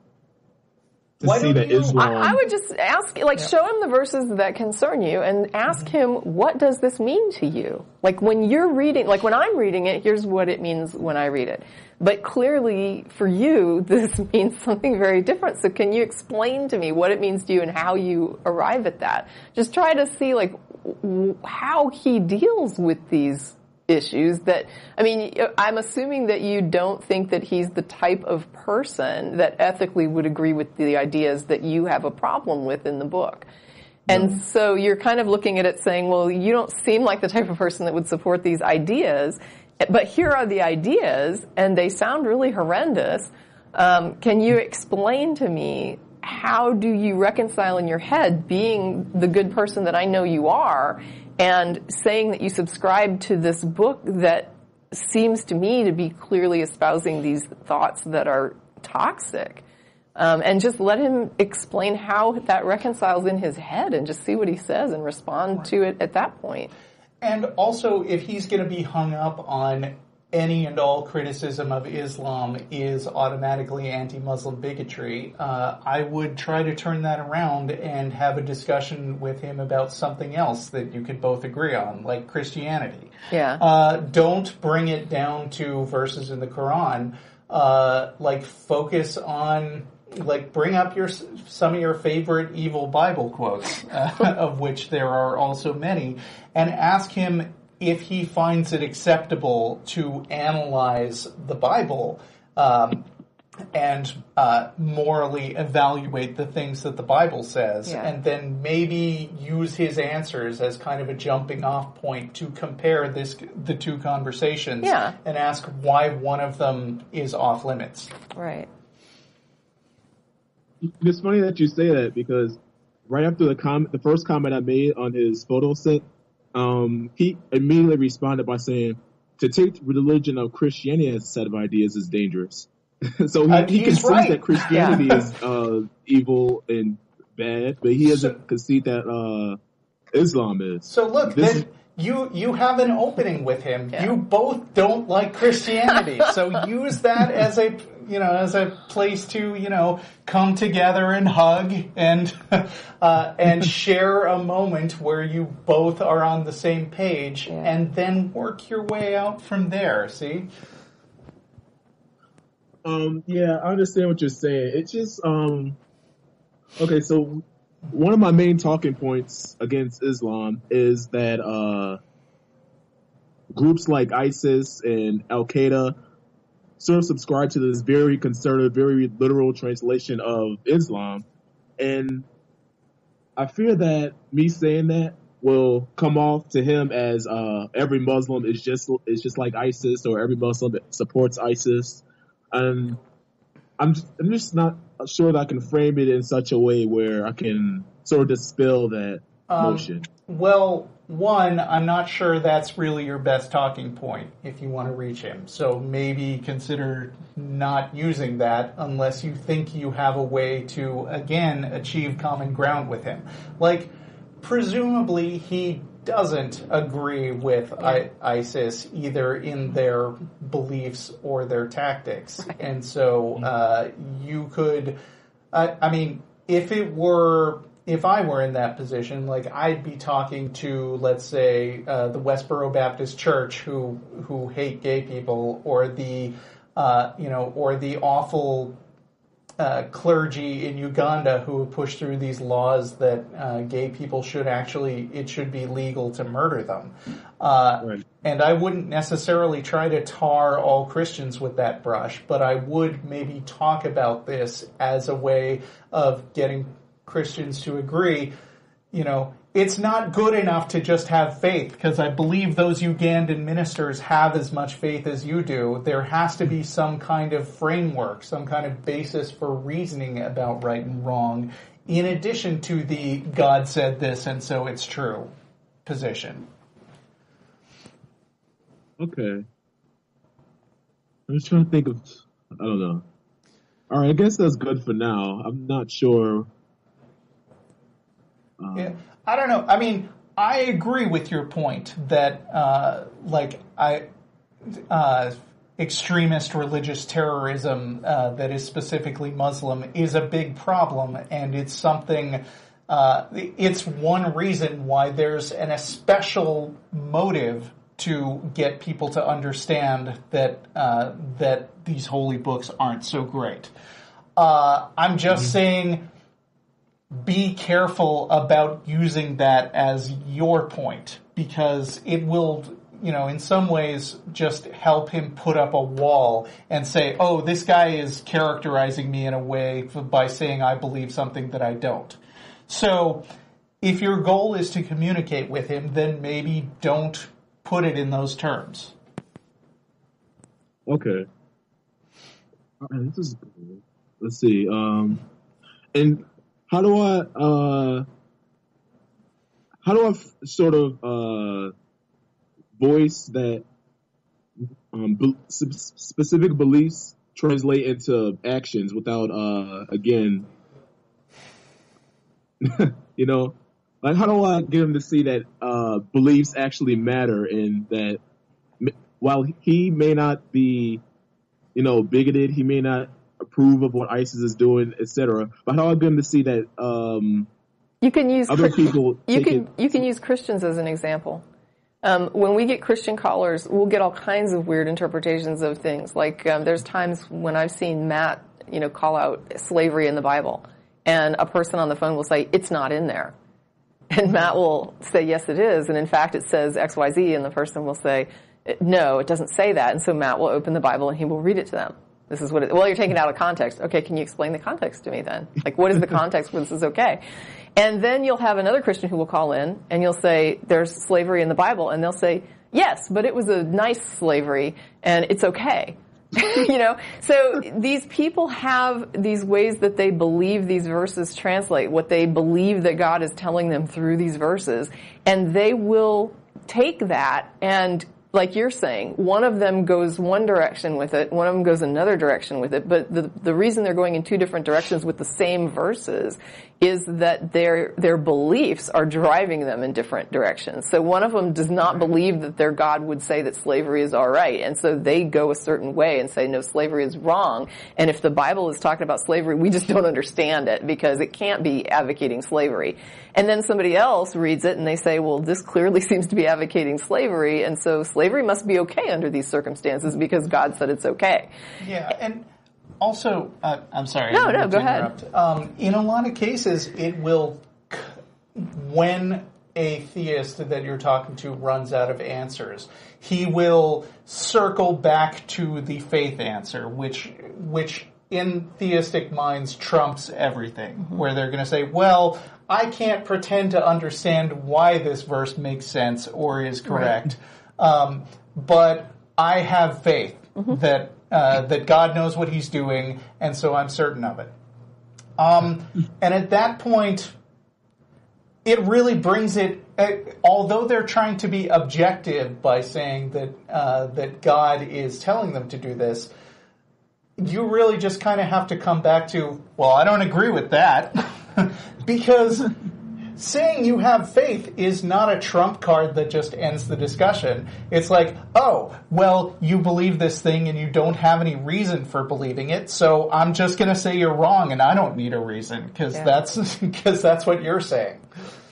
Why see that you- Islam. I, I would just ask, like, show him the verses that concern you and ask mm-hmm. him, what does this mean to you? Like, when you're reading, like, when I'm reading it, here's what it means when I read it. But clearly, for you, this means something very different. So can you explain to me what it means to you and how you arrive at that? Just try to see, like, w- how he deals with these issues that, I mean, I'm assuming that you don't think that he's the type of person that ethically would agree with the ideas that you have a problem with in the book. And so you're kind of looking at it saying, well, you don't seem like the type of person that would support these ideas, but here are the ideas, and they sound really horrendous. Um, can you explain to me how do you reconcile in your head being the good person that I know you are and saying that you subscribe to this book that seems to me to be clearly espousing these thoughts that are toxic? Um, and just let him explain how that reconciles in his head and just see what he says and respond to it at that point. And also, if he's going to be hung up on any and all criticism of Islam is automatically anti-Muslim bigotry, uh, I would try to turn that around and have a discussion with him about something else that you could both agree on, like Christianity. Yeah. Uh, don't bring it down to verses in the Quran. Uh, like focus on like bring up your some of your favorite evil Bible quotes, uh, of which there are also many, and ask him if he finds it acceptable to analyze the Bible um, and uh, morally evaluate the things that the Bible says, Yeah. and then maybe use his answers as kind of a jumping off point to compare this the two conversations Yeah. and ask why one of them is off limits. Right. It's funny that you say that because right after the comment, the first comment I made on his photo set, um, he immediately responded by saying, "To take religion of Christianity as a set of ideas is dangerous." so he, Uh, he concedes right. that Christianity Yeah. is uh, evil and bad, but he doesn't concede that uh, Islam is. So look, This then you you have an opening with him. Yeah. You both don't like Christianity, so use that as a you know as a place to you know come together and hug and uh, and share a moment where you both are on the same page, Yeah. and then work your way out from there. See. Um, yeah, I understand what you're saying. It's just, um, okay, so one of my main talking points against Islam is that, uh, groups like ISIS and Al Qaeda sort of subscribe to this very conservative, very literal translation of Islam. And I fear that me saying that will come off to him as, uh, every Muslim is just, is just like ISIS or every Muslim supports ISIS and I'm just, I'm just not sure that I can frame it in such a way where I can sort of dispel that Um, notion. Well, one, I'm not sure that's really your best talking point if you want to reach him. So maybe consider not using that unless you think you have a way to, again, achieve common ground with him. Like, presumably he doesn't agree with I- ISIS either in their beliefs or their tactics. And so uh, you could, I, I mean, if it were, if I were in that position, like I'd be talking to, let's say, uh, the Westboro Baptist Church who who hate gay people, or the, uh, you know, or the awful uh, clergy in Uganda who push through these laws that uh, gay people should actually, it should be legal to murder them. Uh, Right. And I wouldn't necessarily try to tar all Christians with that brush, but I would maybe talk about this as a way of getting Christians to agree, you know, it's not good enough to just have faith because I believe those Ugandan ministers have as much faith as you do. There has to be some kind of framework, some kind of basis for reasoning about right and wrong, in addition to the God said this and so it's true position. Okay. I'm just trying to think of, I don't know. All right, I guess that's good for now. I'm not sure. Um, Yeah, I don't know. I mean, I agree with your point that, uh, like, I, uh, extremist religious terrorism uh, that is specifically Muslim is a big problem, and it's something. Uh, it's one reason why there's an especial motive to get people to understand that uh, that these holy books aren't so great. Uh, I'm just saying be careful about using that as your point because it will you know, in some ways, just help him put up a wall and say, "Oh, this guy is characterizing me in a way by saying I believe something that I don't." So, if your goal is to communicate with him, then maybe don't put it in those terms. Okay. This is cool. Let's see. Um, and how do I uh, how do I f- sort of uh, voice that um, specific beliefs translate into actions without uh, again, you know, like how do I get him to see that uh, beliefs actually matter and that while he may not be, you know, bigoted, he may not approve of what ISIS is doing, etc. But how him to see that um, you can use other people you can it, you can use Christians as an example. Um, when we get Christian callers, we'll get all kinds of weird interpretations of things. Like um, there's times when I've seen Matt, you know, call out slavery in the Bible, and a person on the phone will say it's not in there, and Matt will say yes it is, and in fact it says X Y Z, and the person will say no, it doesn't say that, and so Matt will open the Bible and he will read it to them. This is what it, well, you're taking it out of context. Okay, can you explain the context to me then? Like, what is the context where this is okay? And then you'll have another Christian who will call in and you'll say, there's slavery in the Bible. And they'll say, yes, but it was a nice slavery and it's okay. you know, so these people have these ways that they believe these verses translate, what they believe that God is telling them through these verses, and they will take that and like you're saying, one of them goes one direction with it, one of them goes another direction with it, but the, the reason they're going in two different directions with the same verses is that their, their beliefs are driving them in different directions. So one of them does not believe that their God would say that slavery is alright, and so they go a certain way and say, no, slavery is wrong, and if the Bible is talking about slavery, we just don't understand it because it can't be advocating slavery. And then somebody else reads it and they say, well, this clearly seems to be advocating slavery, and so slavery must be okay under these circumstances because God said it's okay. Yeah, and also, uh, I'm sorry. No, no, go ahead. Um, in a lot of cases, it will, when a theist that you're talking to runs out of answers, he will circle back to the faith answer, which, which in theistic minds trumps everything, mm-hmm. where they're going to say, well, I can't pretend to understand why this verse makes sense or is correct, right. um, but I have faith mm-hmm. that uh, that God knows what He's doing, and so I'm certain of it. Um, and at that point, it really brings it. Uh, although they're trying to be objective by saying that uh, that God is telling them to do this, you really just kind of have to come back to, well, I don't agree with that, because saying you have faith is not a trump card that just ends the discussion. It's like, oh, well, you believe this thing and you don't have any reason for believing it, so I'm just going to say you're wrong and I don't need a reason because yeah. that's because that's what you're saying.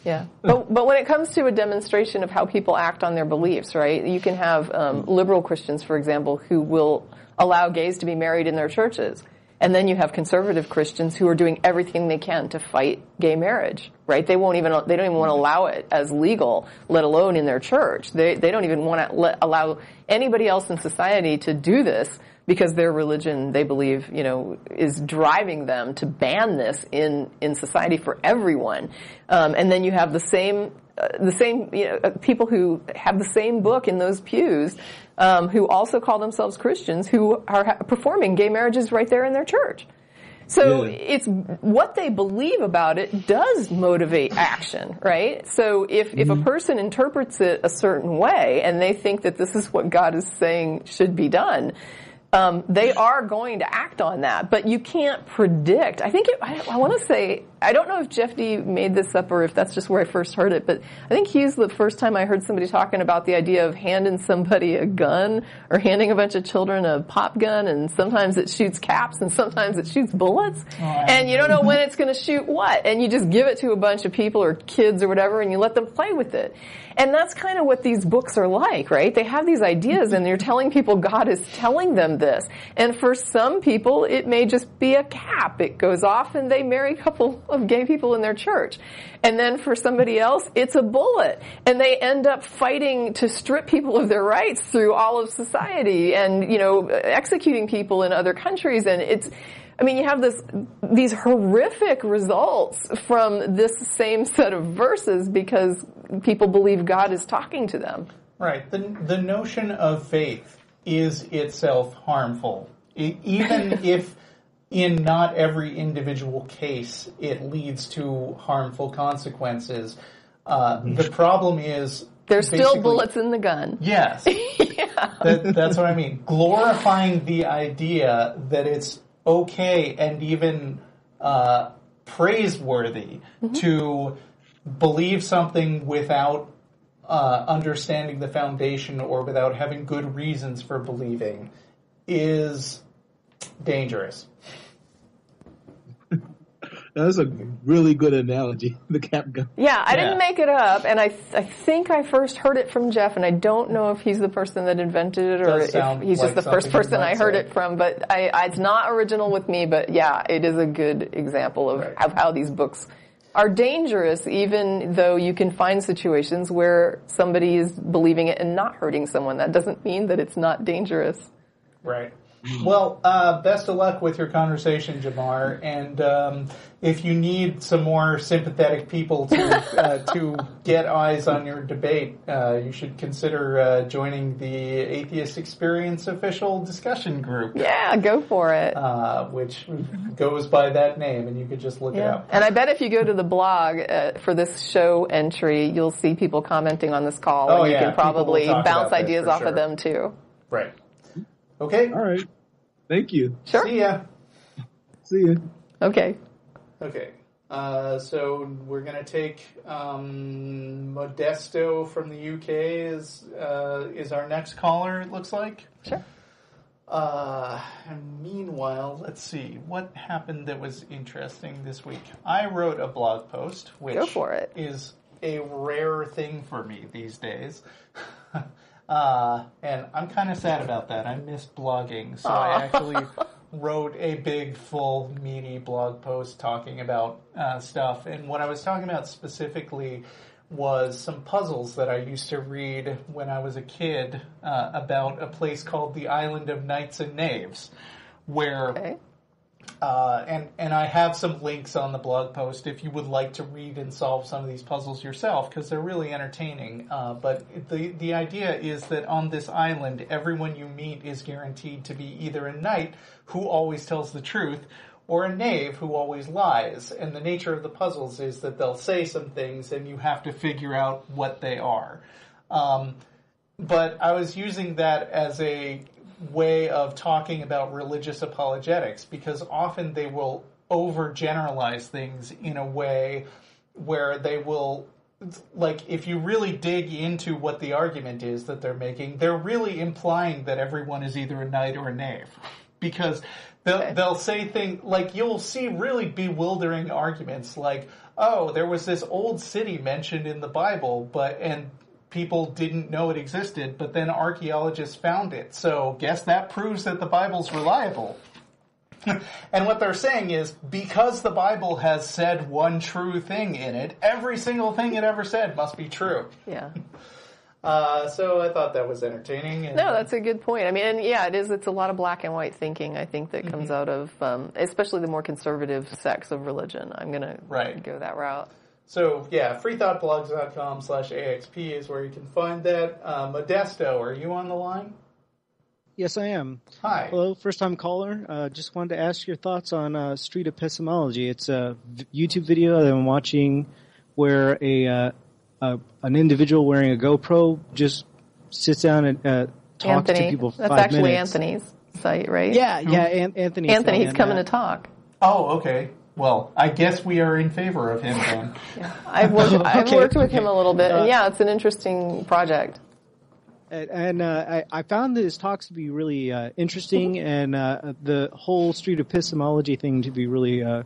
Yeah, but but when it comes to a demonstration of how people act on their beliefs, right? You can have um, liberal Christians, for example, who will allow gays to be married in their churches and then you have conservative Christians who are doing everything they can to fight gay marriage, right? They won't even, they don't even want to allow it as legal, let alone in their church. They, they don't even want to let, allow anybody else in society to do this because their religion, they believe, you know, is driving them to ban this in, in society for everyone. Um, and then you have the same, uh, the same, you know, uh, people who have the same book in those pews um, who also call themselves Christians who are ha- performing gay marriages right there in their church. So yeah. it's what they believe about it does motivate action, right? So if, mm-hmm. if a mm-hmm. person interprets it a certain way and they think that this is what God is saying should be done, um, they are going to act on that, but you can't predict. I think it, I, I want to say I don't know if Jeff Dee made this up or if that's just where I first heard it, but I think he's the first time I heard somebody talking about the idea of handing somebody a gun or handing a bunch of children a pop gun, and sometimes it shoots caps and sometimes it shoots bullets, and you don't know when it's going to shoot what, and you just give it to a bunch of people or kids or whatever, and you let them play with it. And that's kind of what these books are like, right? They have these ideas and you're telling people God is telling them this. And for some people, it may just be a cap. It goes off and they marry a couple of gay people in their church. And then for somebody else, it's a bullet. And they end up fighting to strip people of their rights through all of society and, you know, executing people in other countries. And it's, I mean, you have this, these horrific results from this same set of verses because people believe God is talking to them. Right. The, the notion of faith is itself harmful. Even if in not every individual case it leads to harmful consequences, uh, the problem is There's still bullets in the gun. Yes. That, that's what I mean. Glorifying the idea that it's okay and even uh, praiseworthy to believe something without uh, understanding the foundation or without having good reasons for believing is dangerous. That's a really good analogy. The cap gun. Yeah, I Yeah. didn't make it up, and I I think I first heard it from Jeff, and I don't know if he's the person that invented it or Does if he's like just the first person I heard say. it from. But I, I, it's not original with me. But yeah, it is a good example of, Right. of how these books are dangerous, even though you can find situations where somebody is believing it and not hurting someone. That doesn't mean that it's not dangerous. Right. Well, uh, best of luck with your conversation, Jamar. And um, if you need some more sympathetic people to uh, to get eyes on your debate, uh, you should consider uh, joining the Atheist Experience official discussion group, Yeah, go for it. uh, which goes by that name, and you could just look it up. And I bet if you go to the blog uh, for this show entry, you'll see people commenting on this call, Oh, and you yeah, can probably bounce ideas off sure. of them too. Right. Okay. All right. Thank you. Sure. See ya. See ya. Okay. Okay. Uh, so we're gonna take um, Modesto from the UK is uh, is our next caller. It looks like. Sure. Uh, and meanwhile, let's see what happened that was interesting this week. I wrote a blog post, which Go for it. is a rare thing for me these days. uh, and I'm kind of sad about that. I miss blogging, so I actually wrote a big, full, meaty blog post talking about uh, stuff. And what I was talking about specifically was some puzzles that I used to read when I was a kid uh, about a place called the Island of Knights and Knaves, where Okay. Uh, and and I have some links on the blog post if you would like to read and solve some of these puzzles yourself because they're really entertaining. Uh, but the the idea is that on this island, everyone you meet is guaranteed to be either a knight who always tells the truth or a knave who always lies. And the nature of the puzzles is that they'll say some things and you have to figure out what they are. Um, but I was using that as a way of talking about religious apologetics because often they will overgeneralize things in a way where they will like if you really dig into what the argument is that they're making they're really implying that everyone is either a knight or a knave. Because they'll, they'll say things like you'll see really bewildering arguments like oh there was this old city mentioned in the bible but and people didn't know it existed but then archaeologists found it so guess that proves that the bible's reliable and what they're saying is because the Bible has said one true thing in it, every single thing it ever said must be true. Yeah. Uh, so I thought that was entertaining. And No, that's a good point. I mean, and yeah, it is. It's a lot of black and white thinking. I think that Mm-hmm. comes out of, um, especially the more conservative sects of religion. I'm gonna Right. go that route. So yeah, freethoughtblogs.com slash AXP is where you can find that. Uh, Modesto, are you on the line? Yes, I am. Hi. Hello, first time caller. Uh, just wanted to ask your thoughts on uh, Street Epistemology. It's a YouTube video that I'm watching where a, uh, a an individual wearing a GoPro just sits down and uh, talks Anthony, to people for that's actually minutes. Anthony's site, right? Yeah, yeah, An- Anthony. Anthony, he's coming uh, to talk. Oh, okay. Well, I guess we are in favor of him then. I've worked, I've Okay, worked with him a little bit, Uh, and yeah, it's an interesting project. And, and uh, I, I found his talks to be really uh, interesting, and uh, the whole street epistemology thing to be really uh,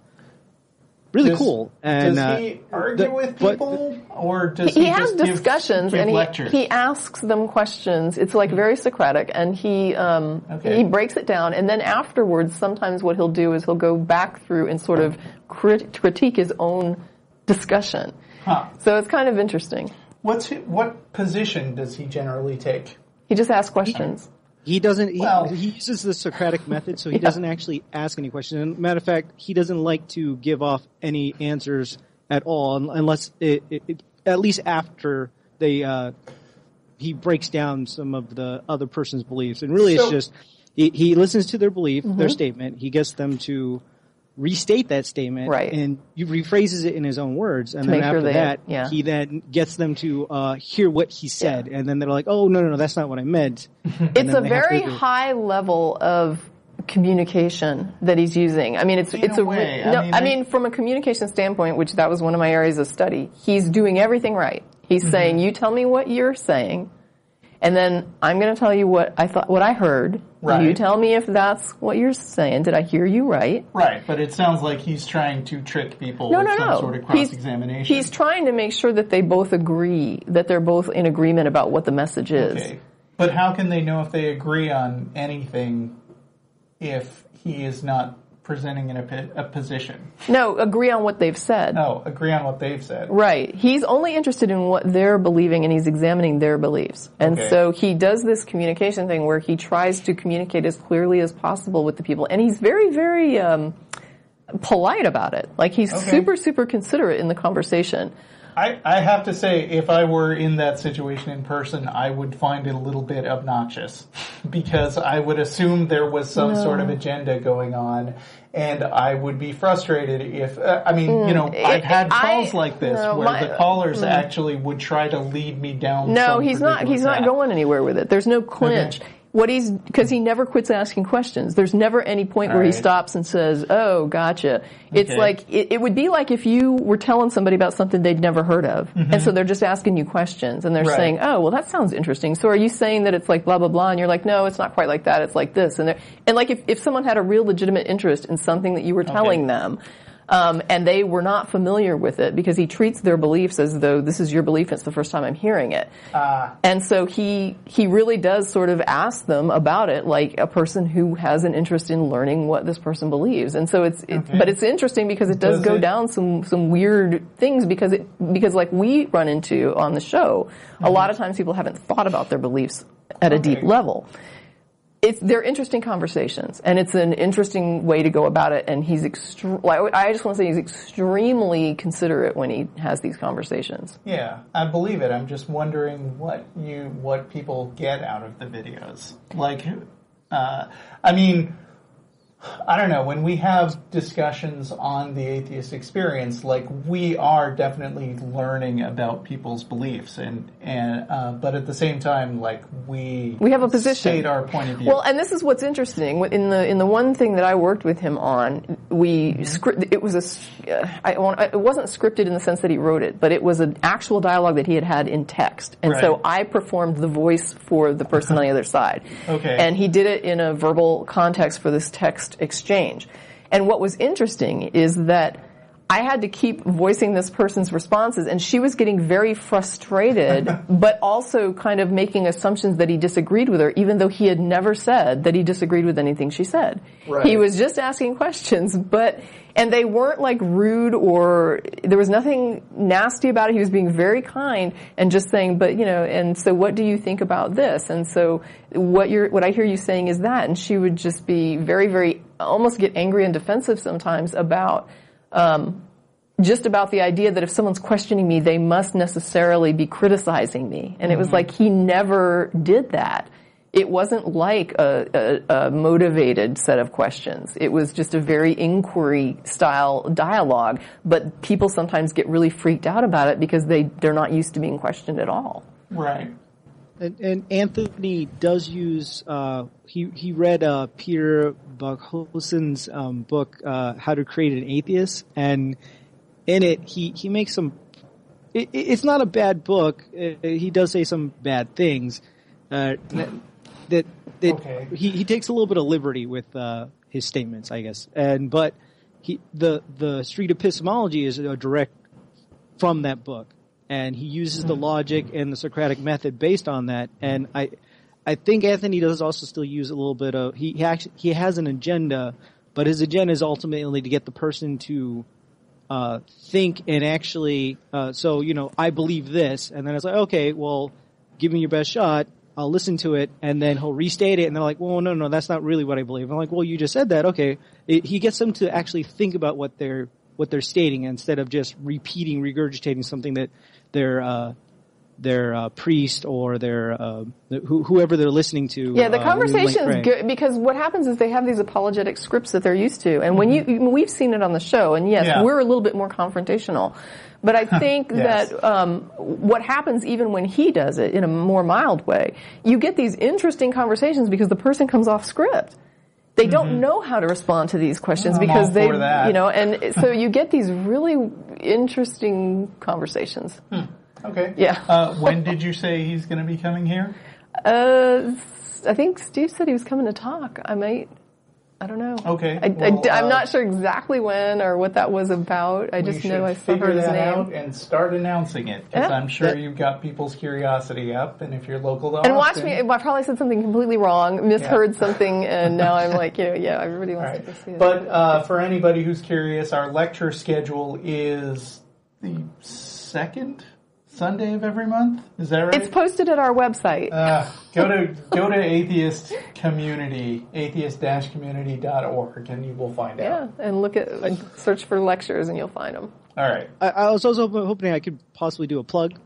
really Does- cool. And does uh, he argue the- with but- people, or does he, he has just give- discussions give and he, lectures? he asks them questions. It's like very Socratic, and he um, Okay. he breaks it down, and then afterwards, sometimes what he'll do is he'll go back through and sort of crit- critique his own discussion. Huh. So it's kind of interesting. What's hi- what position does he generally take? He just asks questions. He doesn't. He, Well- he uses the Socratic method, so he doesn't actually ask any questions. And matter of fact, he doesn't like to give off any answers at all, unless it, it, it at least after they uh, he breaks down some of the other person's beliefs. And really, So- it's just he, he listens to their belief, Mm-hmm. their statement. He gets them to restate that statement, Right. and he rephrases it in his own words. And To then make sure after they- that, yeah. he then gets them to uh, hear what he said, and then they're like, "Oh no, no, no, that's not what I meant." And It's a they have to very high level of communication that he's using. I mean, it's In it's a a, re- way, I mean, I mean, from a communication standpoint, which that was one of my areas of study. He's doing everything right. He's Mm-hmm. saying, "You tell me what you're saying, and then I'm going to tell you what I thought, what I heard. Right. You tell me if that's what you're saying. Did I hear you right?" Right, but it sounds like he's trying to trick people No, with no, some no. sort of He's- cross-examination. He's trying to make sure that they both agree, that they're both in agreement about what the message is. Okay. But how can they know if they agree on anything if he is not presenting in a, a position? No, agree on what they've said. No, agree on what they've said. Right. He's only interested in what they're believing and he's examining their beliefs. And Okay. so he does this communication thing where he tries to communicate as clearly as possible with the people. And he's very, very, um, polite about it. Like he's Okay. super, super considerate in the conversation. I, I have to say, if I were in that situation in person, I would find it a little bit obnoxious because I would assume there was some sort of agenda going on, and I would be frustrated if uh, I mean, you know, I've had Hmm. I- calls like this no, where my- the callers actually would try to lead me down. No, he's not, he's ridiculous not going anywhere with it. There's no clinch. Okay. What he's, cause he never quits asking questions. There's never any point where he stops and says, oh, gotcha. It's Okay. like, it, it would be like if you were telling somebody about something they'd never heard of. And so they're just asking you questions and they're Mm-hmm. Right. saying, oh, well that sounds interesting. So are you saying that it's like blah, blah, blah? And you're like, no, it's not quite like that. It's like this. And they're, and like if, if someone had a real legitimate interest in something that you were telling them, um, and they were not familiar with it because he treats their beliefs as though this is your belief. It's the first time I'm hearing it, and so he he really does sort of ask them about it like a person who has an interest in learning what this person believes. And so it's, it's but it's interesting because it does, Does go it- down some some weird things because it because like we run into on the show, a lot of times people haven't thought about their beliefs at a deep level it's they're interesting conversations, and it's an interesting way to go about it. And he's extre- I just want to say he's extremely considerate when he has these conversations. Yeah, I believe it. I'm just wondering what you what people get out of the videos. Like, uh, I mean, I don't know. When we have discussions on the atheist experience, like we are definitely learning about people's beliefs, and and uh, but at the same time, like we We have a position. state our point of view. Well, and this is what's interesting. In the in the one thing that I worked with him on, we script. It was a. uh, I. It wasn't scripted in the sense that he wrote it, but it was an actual dialogue that he had had in text, and so I performed the voice for the person on the other side. Okay. And he did it in a verbal context for this text exchange. And what was interesting is that. I had to keep voicing this person's responses and she was getting very frustrated, but also kind of making assumptions that he disagreed with her, even though he had never said that he disagreed with anything she said. Right. He was just asking questions, but, and they weren't like rude or, there was nothing nasty about it. He was being very kind and just saying, but you know, and so what do you think about this? And so what you're, what I hear you saying is that, and she would just be very, very, almost get angry and defensive sometimes about, um, just about the idea that if someone's questioning me, they must necessarily be criticizing me. And it was like he never did that. It wasn't like a, a, a motivated set of questions. It was just a very inquiry style dialogue. But people sometimes get really freaked out about it because they, they're not used to being questioned at all. right. And, and Anthony does use. Uh, he he read uh, Peter Boghossian's um, book, uh, "How to Create an Atheist," and in it he he makes some. It, it- it's not a bad book. Uh he does say some bad things. Uh, that that, Okay. he he takes a little bit of liberty with uh, his statements, I guess. And but he the the street epistemology is a direct from that book, and he uses the logic and the Socratic method based on that. And I I think Anthony does also still use a little bit of he he actually he has an agenda, but his agenda is ultimately to get the person to uh, think and actually. Uh, so you know, I believe this, and then it's like, okay, well, give me your best shot. I'll listen to it, and then he'll restate it, and they're like, "Well, no, no, that's not really what I believe." I'm like, "Well, you just said that, okay." It, he gets them to actually think about what they're what they're stating instead of just repeating, regurgitating something that their uh, their uh, priest or their uh, who, whoever they're listening to. Yeah, the uh, conversation is good because what happens is they have these apologetic scripts that they're used to, and when you we've seen it on the show, and yes, Yeah. we're a little bit more confrontational. But I think Yes. that um, what happens even when he does it in a more mild way, you get these interesting conversations because the person comes off script. They don't know how to respond to these questions Mm-hmm. I'm because they, you know, and so you get these really interesting conversations. Okay. Yeah. Uh, when did you say he's going to be coming here? Uh, I think Steve said he was coming to talk. I might. I don't know. Okay, I, well, am uh, not sure exactly when or what that was about. I just know I still figure his that name. out and start announcing it because Yeah. I'm sure you've got people's curiosity up, and if you're local to And watch me. I probably said something completely wrong, misheard something, and now I'm like, you know, yeah, everybody wants Right. to see it. But uh, for anybody who's curious, our lecture schedule is the second Sunday of every month. Is that right? it's posted at our website. Uh, go to go to atheist community atheist-community.org and you will find yeah, out. Yeah, and look at search for lectures, and you'll find them. All right. I, I was also hoping- hoping I could possibly do a plug.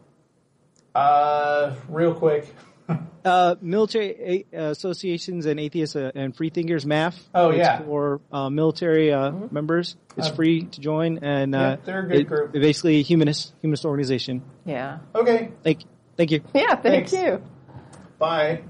Uh, real quick. Uh, military uh, associations and atheists uh, and freethinkers MAF. Oh, It's yeah. for uh, military uh, members. It's free to join, and uh, yeah, they're a good it- group. basically a humanist humanist organization. Yeah. Okay. Thank thank you. Yeah. Thank Thanks. you. Bye.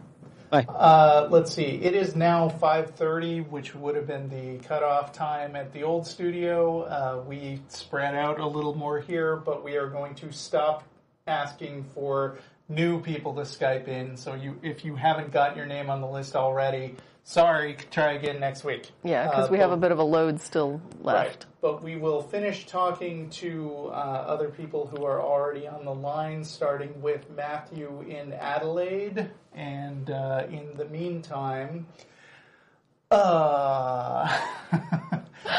Bye. Uh, let's see. It is now 5:30, which would have been the cutoff time at the old studio. Uh, we spread out a little more here, but we are going to stop asking for new people to Skype in. So you, if you haven't got your name on the list already, sorry. Try again next week. Yeah, because Uh, we have a bit of a load still left. Right. But we will finish talking to uh, other people who are already on the line, starting with Matthew in Adelaide. And uh, in the meantime, uh,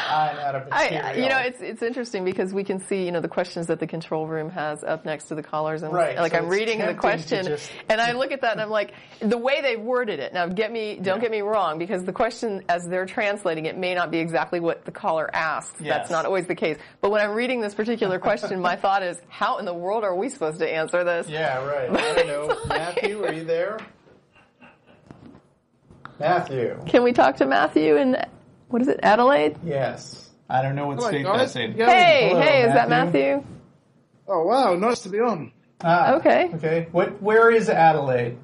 I'm out of I, you know, it's it's interesting because we can see, you know, the questions that the control room has up next to the callers, and Right, like so I'm reading the question, just- and I look at that and I'm like, the way they worded it. Now, get me, don't get me wrong, because the question as they're translating it may not be exactly what the caller asked. Yes. That's not always the case. But when I'm reading this particular question, my thought is, how in the world are we supposed to answer this? Yeah, right. I don't know. Matthew, are you there? Matthew. Can we talk to Matthew in what is it, Adelaide? Yes. I don't know what Hello, state guys. that's in. Yeah. Hey, Hello, hey, is that Matthew. Matthew? Oh wow, nice to be on. Ah, Okay. Okay. What? Where is Adelaide?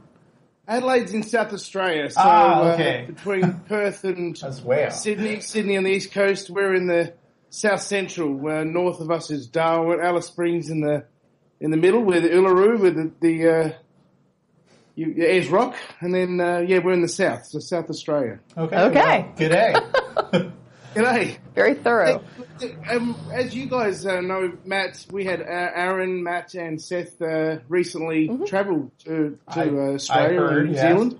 Adelaide's in South Australia, so Ah, okay. uh, between Perth and That's way out. Sydney, Sydney on the east coast. We're in the south central. Uh, north of us is Darwin, Alice Springs in the in the middle, with Uluru, with the, the uh, you, Ayers Rock, and then uh, yeah, we're in the south, so South Australia. Okay. Okay. well, good day. G'day. Very thorough. Um, as you guys uh, know, Matt, we had uh, Aaron, Matt, and Seth uh, recently travelled to, to I- uh, Australia heard, and New yes. Zealand.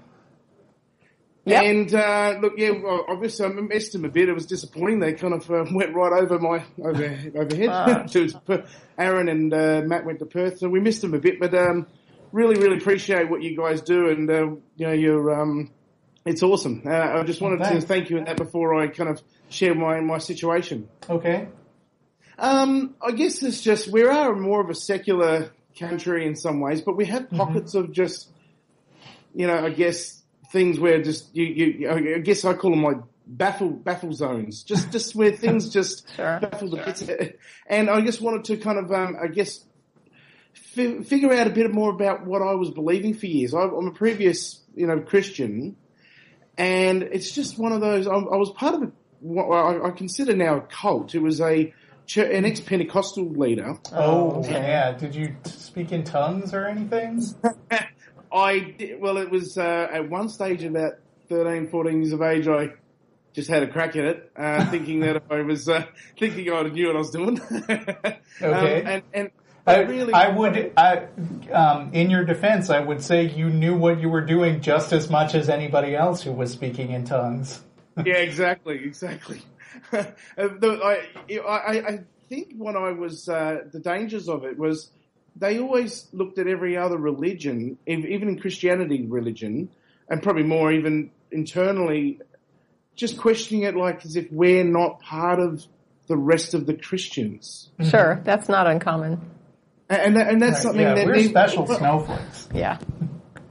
Yep. And uh, look, yeah, well, obviously I missed them a bit. It was disappointing. They kind of uh, went right over my over overhead. Ah. to Aaron and uh, Matt went to Perth, so we missed them a bit. But um, really, really appreciate what you guys do, and uh, you know, you're um, it's awesome. Uh, I just wanted to thank you in that before I kind of share my my situation. Okay. Um, I guess it's just we are more of a secular country in some ways, but we have Mm-hmm. pockets of just, you know, I guess things where just you, you I guess I call them like baffle baffle zones, just just where things just Sure. baffle the bits. And I just wanted to kind of, um, I guess, fi- figure out a bit more about what I was believing for years. I, I'm a previous, you know, Christian, and it's just one of those. I, I was part of a, what I, I consider now a cult. It was a ch- an ex Pentecostal leader. Oh, yeah. Did you speak in tongues or anything? I did, well, it was uh, at one stage about 13, 14 years of age. I just had a crack at it, uh, thinking that I was uh, thinking I knew what I was doing. Okay. Um, and and I, I really, I would, I, um, in your defense, I would say you knew what you were doing just as much as anybody else who was speaking in tongues. yeah, exactly, exactly. Uh, the- I, I, I think when I was uh, the dangers of it was they always looked at every other religion, even in Christianity, religion, and probably more even internally, just questioning it like as if we're not part of the rest of the Christians, Sure, that's not uncommon. And and, that, and that's Right, something yeah, that we're needs- special snowflakes. Yeah.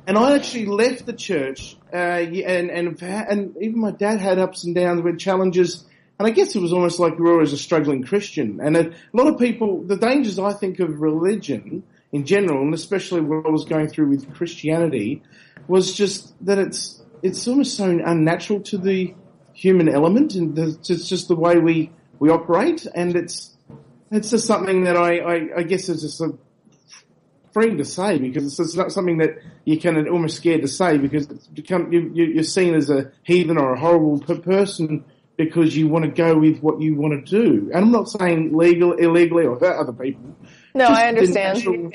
And I actually left the church, uh, and and and even my dad had ups and downs with challenges. And I guess it was almost like we were always a struggling Christian. And a lot of people, the dangers I think of religion in general, and especially what I was going through with Christianity, was just that it's it's almost so unnatural to the human element, and the, it's just the way we we operate, and it's it's just something that I I, I guess is just a to say because it's, it's not something that you can almost scared to say because it's become you, you, you're seen as a heathen or a horrible per- person because you want to go with what you want to do. And I'm not saying legal, illegally, or hurt other people. No, Just I the understand. natural-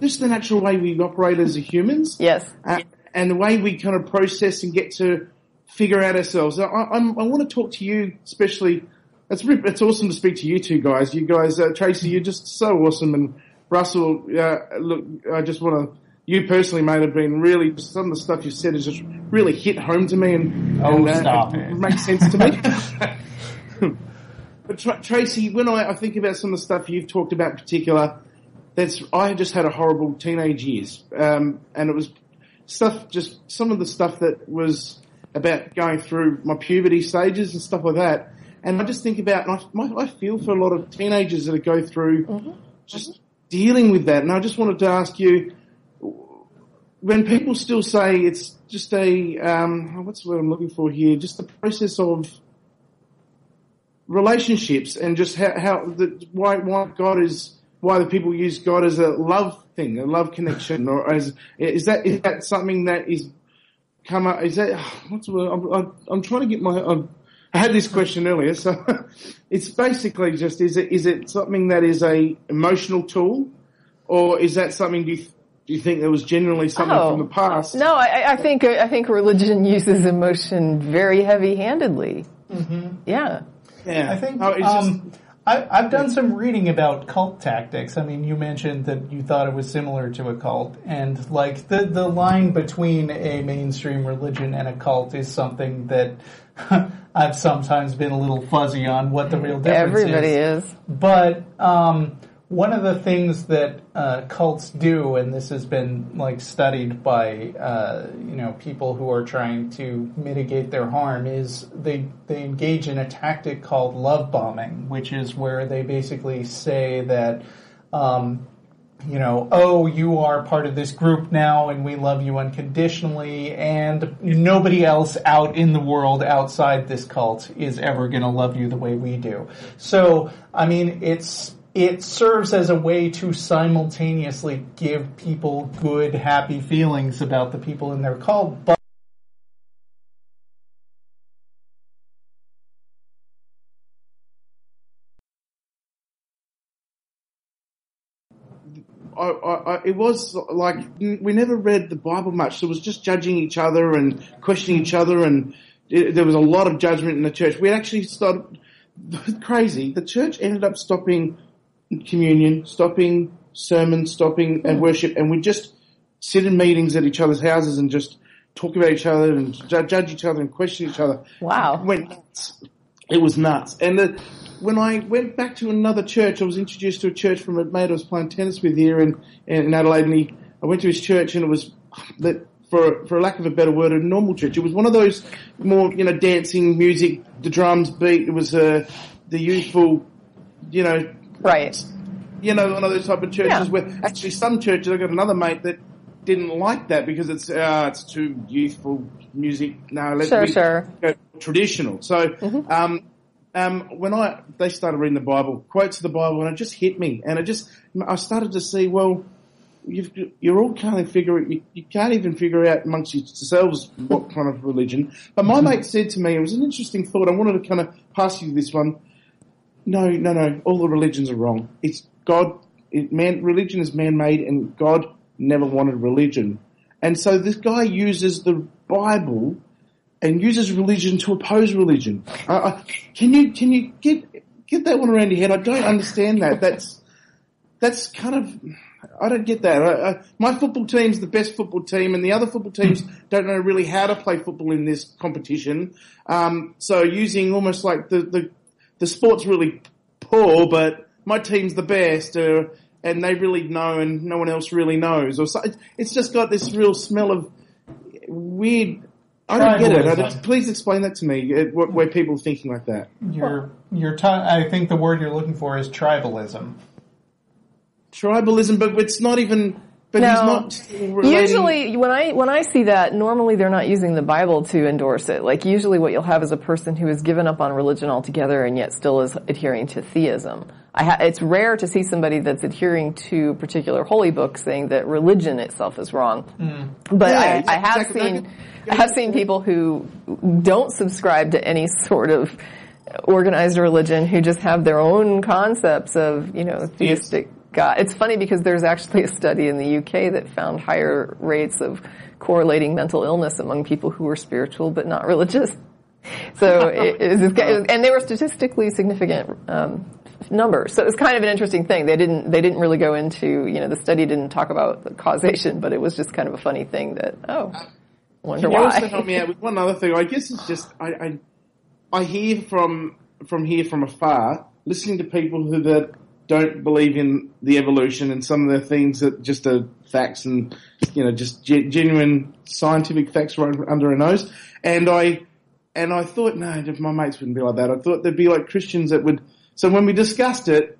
just the natural way we operate as humans, Yes. uh, and the way we kind of process and get to figure out ourselves. I, I'm, I want to talk to you, especially. It's it's awesome to speak to you two guys. You guys, uh, Tracie, you're just so awesome, and Russell. Uh, look, I just want to. You personally, mate, have been really some of the stuff you said has just really hit home to me, and, Oh, and, uh, stop it. makes sense to me. but Tra- Tracie, when I, I think about some of the stuff you've talked about in particular, that's I just had a horrible teenage years, um, and it was stuff. Just some of the stuff that was about going through my puberty stages and stuff like that. And I just think about, and I, my, I feel for a lot of teenagers that go through just dealing with that. And I just wanted to ask you, when people still say it's just a, um, what's the word I'm looking for here? Just the process of relationships and just how, how the, why, why God is, why the people use God as a love thing, a love connection, or as, is that, is that something that is come up, is that, what's the word? I'm, I'm, I'm trying to get my, I'm, I had this question earlier, so it's basically just, is it, is it something that is a emotional tool, or is that something do you, do you think there was generally something Oh. from the past? No, I, I think I think religion uses emotion very heavy-handedly. Yeah. Yeah. I think Oh, it's just- um, I, I've done some reading about cult tactics. I mean, you mentioned that you thought it was similar to a cult, and like the the line between a mainstream religion and a cult is something that I've sometimes been a little fuzzy on what the real difference Everybody is. is. But um, one of the things that uh, cults do, and this has been like studied by uh, you know people who are trying to mitigate their harm, is they they engage in a tactic called love bombing, which is where they basically say that. Um, you know, oh, you are part of this group now and we love you unconditionally and nobody else out in the world outside this cult is ever going to love you the way we do. So, I mean, it's, it serves as a way to simultaneously give people good, happy feelings about the people in their cult, but it was like we never read the Bible much. So it was just judging each other and questioning each other, and it, there was a lot of judgment in the church. We actually started crazy. The church ended up stopping communion, stopping sermons, stopping hmm. and worship, and we just sit in meetings at each other's houses and just talk about each other and judge each other and question each other. Wow. went nuts. It was nuts. And the, when I went back to another church, I was introduced to a church from a mate I was playing tennis with here in, in Adelaide, and he, I went to his church, and it was that for for lack of a better word, a normal church. It was one of those more you know dancing music, the drums beat. It was uh, the youthful, you know, Right. you know, one of those type of churches Yeah. where actually some churches, I got another mate that didn't like that because it's, uh, it's too youthful music. No, let's Sure, sure. go traditional. So, um, um, when I, they started reading the Bible, quotes of the Bible, and it just hit me. And it just, I started to see, well, you've, you're all kind of figuring, you, you can't even figure out amongst yourselves what kind of religion. But my mate said to me, it was an interesting thought. I wanted to kind of pass you this one. No, no, no. All the religions are wrong. It's God. It, man, religion is man-made, and God never wanted religion. And so this guy uses the Bible and uses religion to oppose religion. Uh, can you can you get get that one around your head? I don't understand that. That's that's kind of I don't get that. I, I, my football team's the best football team, and the other football teams don't know really how to play football in this competition. Um, so using almost like the, the the sport's really poor, but my team's the best, uh, and they really know, and no one else really knows. Or so, it's just got this real smell of weird. I don't get it. I don't- please explain that to me. uh, wh- Where people are thinking like that. You're, you're I think the word you're looking for is tribalism. Tribalism, but it's not even. But he's not. relating- Usually, when I when I see that, normally they're not using the Bible to endorse it. Like usually, what you'll have is a person who has given up on religion altogether and yet still is adhering to theism. I ha- it's rare to see somebody that's adhering to a particular holy book saying that religion itself is wrong. But Yeah, I, I have exactly. seen I have seen people who don't subscribe to any sort of organized religion who just have their own concepts of you know theistic God. It's funny because there's actually a study in the UK that found higher rates of correlating mental illness among people who were spiritual but not religious. So it, it was, and they were statistically significant um, numbers. So it was kind of an interesting thing. They didn't they didn't really go into you know the study didn't talk about the causation, but it was just kind of a funny thing that oh, wonder Can you why. also help me out with one other thing? I guess it's just I, I I hear from from here from afar, listening to people who that don't believe in the evolution and some of the things that just are facts and you know just ge- genuine scientific facts right under our nose. And I and I thought no, my mates wouldn't be like that. I thought they'd be like Christians that would. So when we discussed it,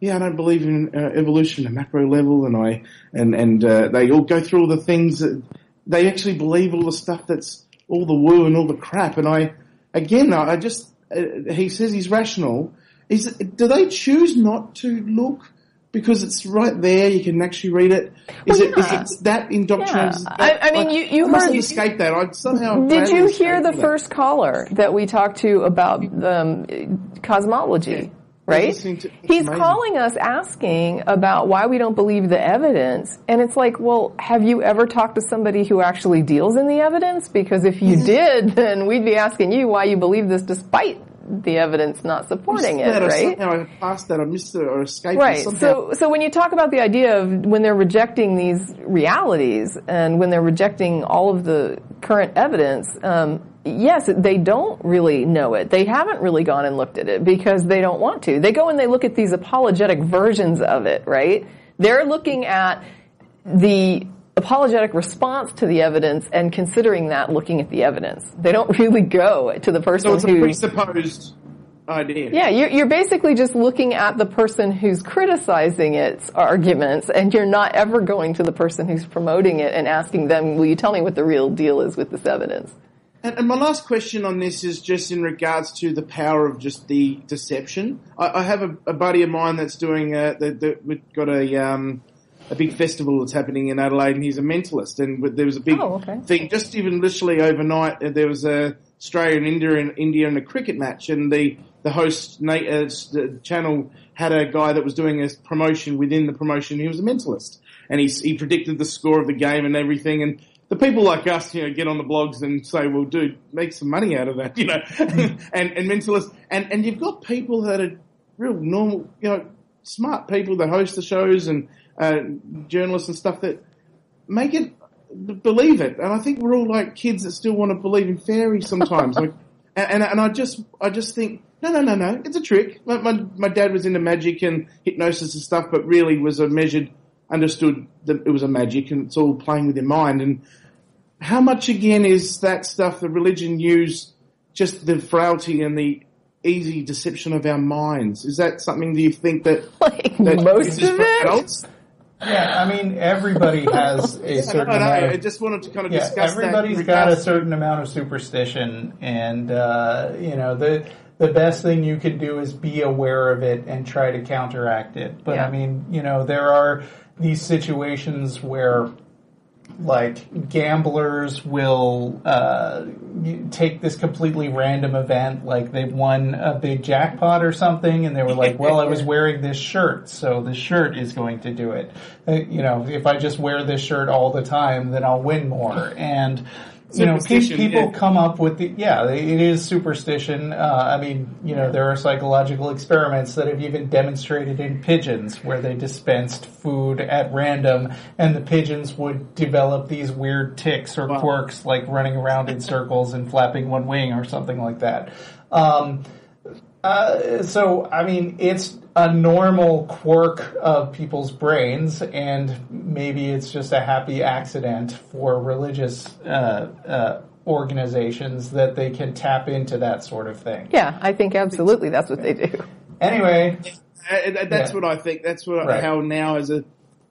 yeah, I don't believe in uh, evolution at macro level, and I and and uh, they all go through all the things that they actually believe all the stuff that's all the woo and all the crap. And I, again, I just uh, he says he's rational. Is do they choose not to look because it's right there? You can actually read it. Is Well, it is yeah. it that indoctrinated? Yeah. I- I mean, you- you I must heard- have escaped that. I somehow Did you hear the that. first caller that we talked to about um, cosmology? Right? to- He's amazing. calling us asking about why we don't believe the evidence. And it's like, well, have you ever talked to somebody who actually deals in the evidence? Because if you did, then we'd be asking you why you believe this despite the evidence not supporting it, right? Somehow I passed that. I missed it or escaped Right. So, so when you talk about the idea of when they're rejecting these realities and when they're rejecting all of the current evidence, um, yes, they don't really know it. They haven't really gone and looked at it because they don't want to. They go and they look at these apologetic versions of it, right? They're looking at the apologetic response to the evidence and considering that looking at the evidence. They don't really go to the person so it's a who presupposed idea. yeah, you're, you're basically just looking at the person who's criticizing its arguments, and you're not ever going to the person who's promoting it and asking them, "Will you tell me what the real deal is with this evidence?" And, and my last question on this is just in regards to the power of just the deception. I, I have a, a buddy of mine that's doing a, the, the, we've got a um, a big festival that's happening in Adelaide, and he's a mentalist. And there was a big Oh, okay. thing just even literally overnight. uh, There was a Australia and India in India in a cricket match, and the the host na- uh, the channel had a guy that was doing a promotion within the promotion. He was a mentalist, and he he predicted the score of the game and everything. And the people like us, you know, get on the blogs and say, "Well, dude, make some money out of that," you know, and and mentalists, and and you've got people that are real normal, you know, smart people that host the shows and uh, journalists and stuff that make it b- believe it. And I think we're all like kids that still want to believe in fairies sometimes. like, and, and and I just I just think no no no no, it's a trick. My, my my dad was into magic and hypnosis and stuff, but really was a measured understood that it was a magic and it's all playing with your mind. And how much again is that stuff the religion use just the frailty and the easy deception of our minds? Is that something do you think that, Like that most of it. adults? Yeah, I mean, everybody has a I certain don't know. amount I just wanted to kind of yeah, discuss everybody's that. in got a certain amount of superstition, and uh, you know the the best thing you can do is be aware of it and try to counteract it. But Yeah. I mean, you know, there are these situations where like gamblers will uh, take this completely random event, like they won a big jackpot or something, and they were like, "Well, I was wearing this shirt, so the shirt is going to do it." Uh, you know, if I just wear this shirt all the time, then I'll win more. And you know, pe- people come up with the yeah, it is superstition. Uh, I mean, you know, there are psychological experiments that have even demonstrated in pigeons where they dispensed food at random, and the pigeons would develop these weird ticks or quirks, like running around in circles and flapping one wing or something like that. Um, uh, so, I mean, it's a normal quirk of people's brains, and maybe it's just a happy accident for religious uh, uh, organizations that they can tap into that sort of thing. Yeah, I think absolutely that's what they do. Anyway, Uh, that's Yeah. what I think. That's what Right. how now as a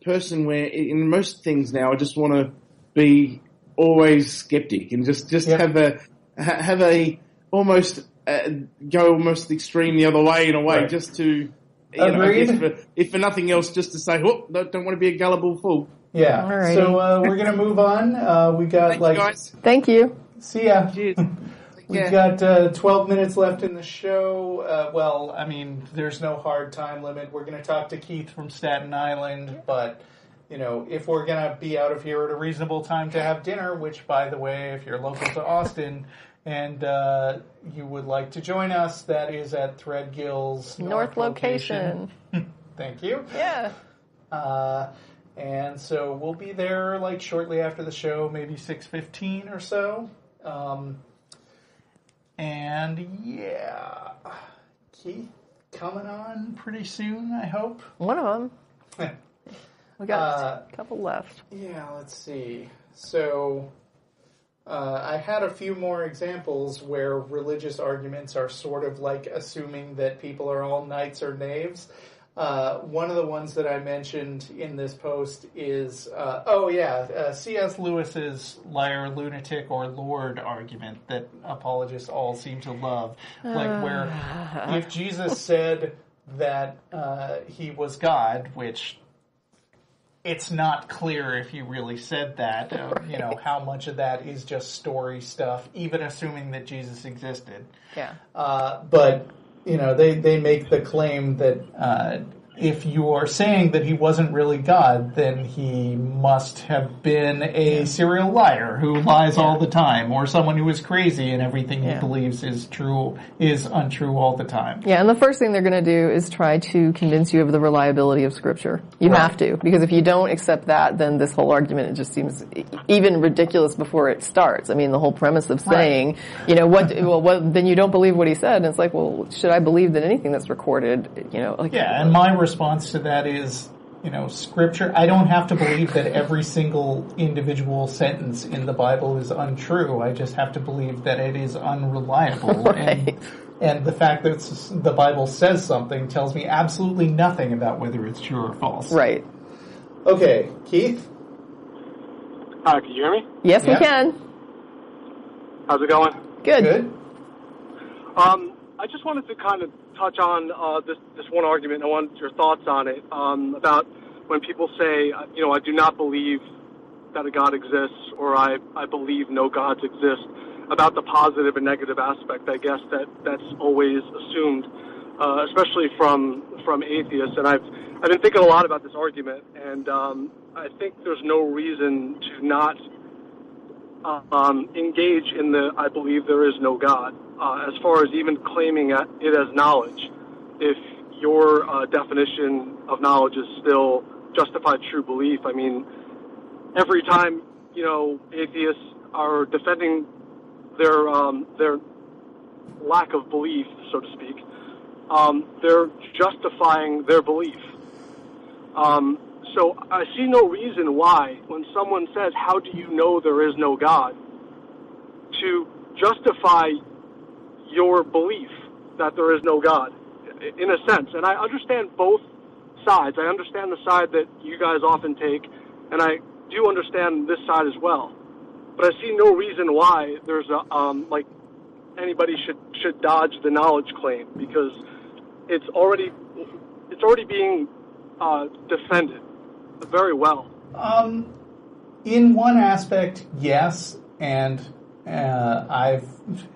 person where in most things now I just want to be always skeptic and just just Yeah. have a have a almost uh, go almost extreme the other way in a way Right. just to you know, I Agreed. for, if for nothing else just to say oh don't, don't want to be a gullible fool. yeah. Alrighty. So uh, we're gonna move on. Uh, we got Thank like you guys. Thank you. see ya. Cheers. We've got uh, 12 minutes left in the show. Uh, well, I mean, there's no hard time limit. We're going to talk to Keith from Staten Island, but you know, if we're going to be out of here at a reasonable time to have dinner, which, by the way, if you're local to Austin and uh, you would like to join us, that is at Threadgill's North location. Thank you. Yeah. Uh, and so we'll be there like shortly after the show, maybe six fifteen or so. Um, and yeah, Keith coming on pretty soon, I hope. One of them. We got Uh, a couple left. Yeah, let's see. So, uh, I had a few more examples where religious arguments are sort of like assuming that people are all knights or knaves. Uh, one of the ones that I mentioned in this post is, uh, oh yeah, uh, C.S. Lewis's liar, lunatic, or Lord argument that apologists all seem to love. Like where if Jesus said that uh, he was God, which it's not clear if you really said that. Uh, you know, how much of that is just story stuff, even assuming that Jesus existed. Yeah. Uh, but you know, they they make the claim that uh, if you are saying that he wasn't really God, then he must have been a serial liar who lies all the time, or someone who is crazy and everything Yeah. he believes is true is untrue all the time. Yeah, and the first thing they're going to do is try to convince you of the reliability of Scripture. You Right. have to, because if you don't accept that, then this whole argument it just seems even ridiculous before it starts. I mean, the whole premise of saying, you know, what, well, what, then you don't believe what he said, and it's like, well, should I believe that anything that's recorded, you know, like, Yeah, and my response to that is, you know, scripture. I don't have to believe that every single individual sentence in the Bible is untrue. I just have to believe that it is unreliable. Right. And, and the fact that it's- the Bible says something tells me absolutely nothing about whether it's true or false. right. Okay, Keith? Hi, can you hear me? Yes, Yeah. we can. How's it going? Good. Good? Um, I just wanted to kind of touch on uh, this this one argument. I want your thoughts on it um, about when people say, uh, you know, I do not believe that a God exists, or I I believe no gods exist. About the positive and negative aspect, I guess that that's always assumed, uh, especially from from atheists. And I've I've been thinking a lot about this argument, and um, I think there's no reason to not um, engage in the I believe there is no God. Uh, as far as even claiming it as knowledge, if your uh, definition of knowledge is still justified true belief, I mean, every time you know atheists are defending their um, their lack of belief, so to speak, um, they're justifying their belief. Um, so I see no reason why, when someone says, "How do you know there is no God?" to justify your belief that there is no God, in a sense. And I understand both sides. I understand the side that you guys often take, and I do understand this side as well. But I see no reason why there's a um, like anybody should should dodge the knowledge claim because it's already it's already being uh, defended. very well. Um, in one aspect, yes, and uh, I've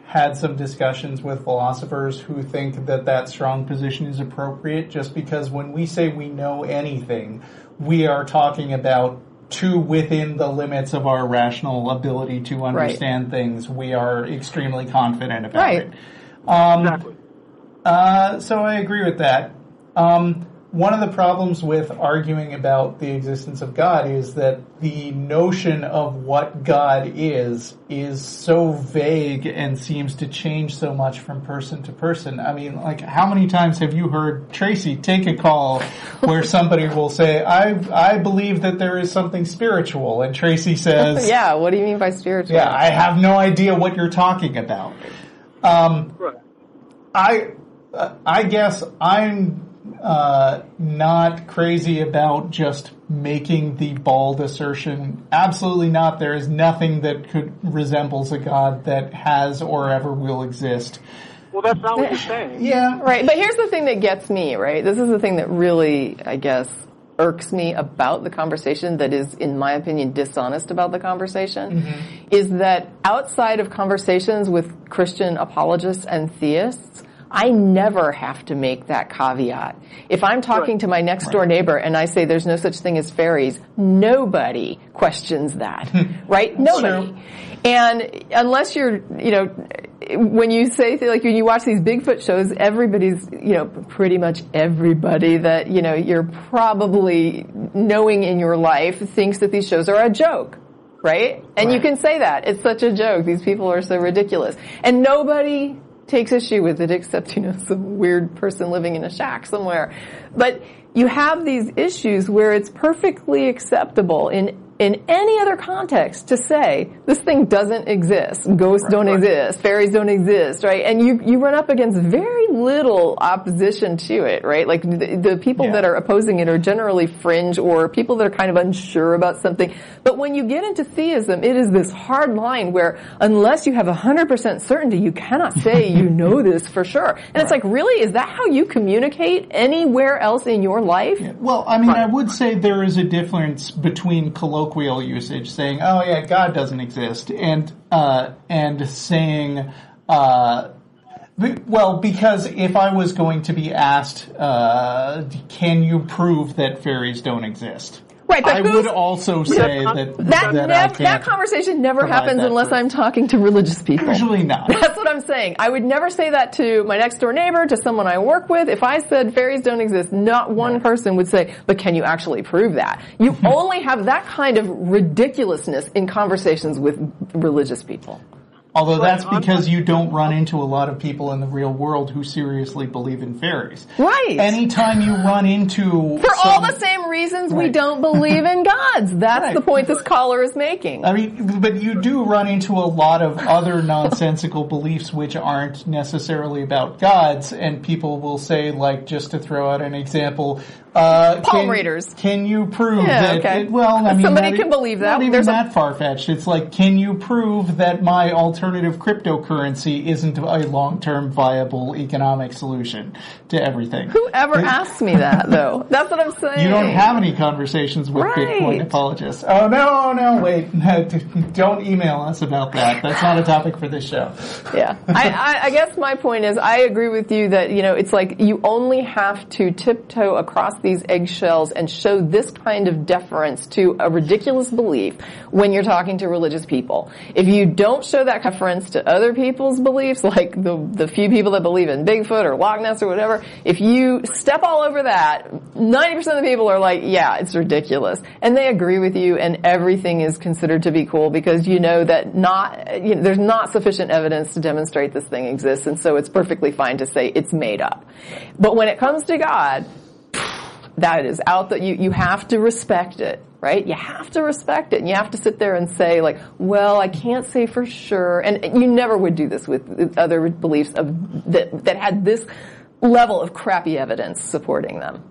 had some discussions with philosophers who think that that strong position is appropriate just because when we say we know anything, we are talking about to within the limits of our rational ability to understand things. We are extremely confident about Right. it. Um, Exactly. uh, so I agree with that. Um, one of the problems with arguing about the existence of God is that the notion of what God is is so vague and seems to change so much from person to person. I mean, like, how many times have you heard Tracie take a call where somebody will say, "I I believe that there is something spiritual," and Tracie says, Yeah, what do you mean by spiritual? yeah, I have no idea what you're talking about." Um, Right. I uh, I guess I'm uh, not crazy about just making the bald assertion. Absolutely not. There is nothing that could resembles a god that has or ever will exist. Well, that's not what you're saying. Yeah, Right, but here's the thing that gets me, right? This is the thing that really, I guess, irks me about the conversation that is, in my opinion, dishonest about the conversation, is that outside of conversations with Christian apologists and theists, I never have to make that caveat. If I'm talking Right. to my next door neighbor and I say there's no such thing as fairies, nobody questions that, hmm. right? Nobody. True. And unless you're, you know, when you say like when you watch these Bigfoot shows, everybody's, you know, pretty much everybody that you know you're probably knowing in your life thinks that these shows are a joke, right? And you can say that it's such a joke. These people are so ridiculous, and nobody takes issue with it except you know some weird person living in a shack somewhere. But you have these issues where it's perfectly acceptable in in any other context to say this thing doesn't exist, ghosts don't right. exist, fairies don't exist, right? And you you run up against very little opposition to it, right? Like the, the people Yeah. that are opposing it are generally fringe or people that are kind of unsure about something. But when you get into theism, it is this hard line where unless you have 100% certainty, you cannot say you know this for sure. And it's like, really, is that how you communicate anywhere else in your life? Well, I mean, I would say there is a difference between colloquial usage, saying, "Oh yeah, God doesn't exist," and uh, and saying, uh, "Well, because if I was going to be asked, uh, can you prove that fairies don't exist?" Right, but I would also say that That, that, nev- that conversation never happens unless. I'm talking to religious people. Usually not. That's what I'm saying. I would never say that to my next door neighbor, to someone I work with. If I said fairies don't exist, not one person would say, but can you actually prove that? You only have that kind of ridiculousness in conversations with religious people. Although that's because you don't run into a lot of people in the real world who seriously believe in fairies. Right. Anytime you run into For all the same reasons we don't believe in gods. That's Right. the point this caller is making. I mean, but you do run into a lot of other nonsensical beliefs which aren't necessarily about gods, and people will say, like, just to throw out an example, uh, Palm can, readers. Can you prove Yeah, that? okay. it- well, I mean, Somebody not can believe that. Not even There's a- that far fetched. It's like, can you prove that my alternative cryptocurrency isn't a long-term viable economic solution to everything? Whoever asked me that, though? That's what I'm saying. You don't have any conversations with Right. Bitcoin apologists. Oh no, no, wait! Don't email us about that. That's not a topic for this show. Yeah. I, I, I guess my point is I agree with you that, you know, it's like you only have to tiptoe across these eggshells and show this kind of deference to a ridiculous belief when you're talking to religious people. If you don't show that deference to other people's beliefs, like the, the few people that believe in Bigfoot or Loch Ness or whatever, if you step all over that, 90% of the people are like, yeah, it's ridiculous. And they agree with you and everything is considered to be cool because you know that not, you know, there's not sufficient evidence to demonstrate this thing exists and so it's perfectly fine to say it's made up. But when it comes to God, that is out that you, you have to respect it, right? You have to respect it and you have to sit there and say like, well, I can't say for sure. And you never would do this with with other beliefs of, that, that had this level of crappy evidence supporting them.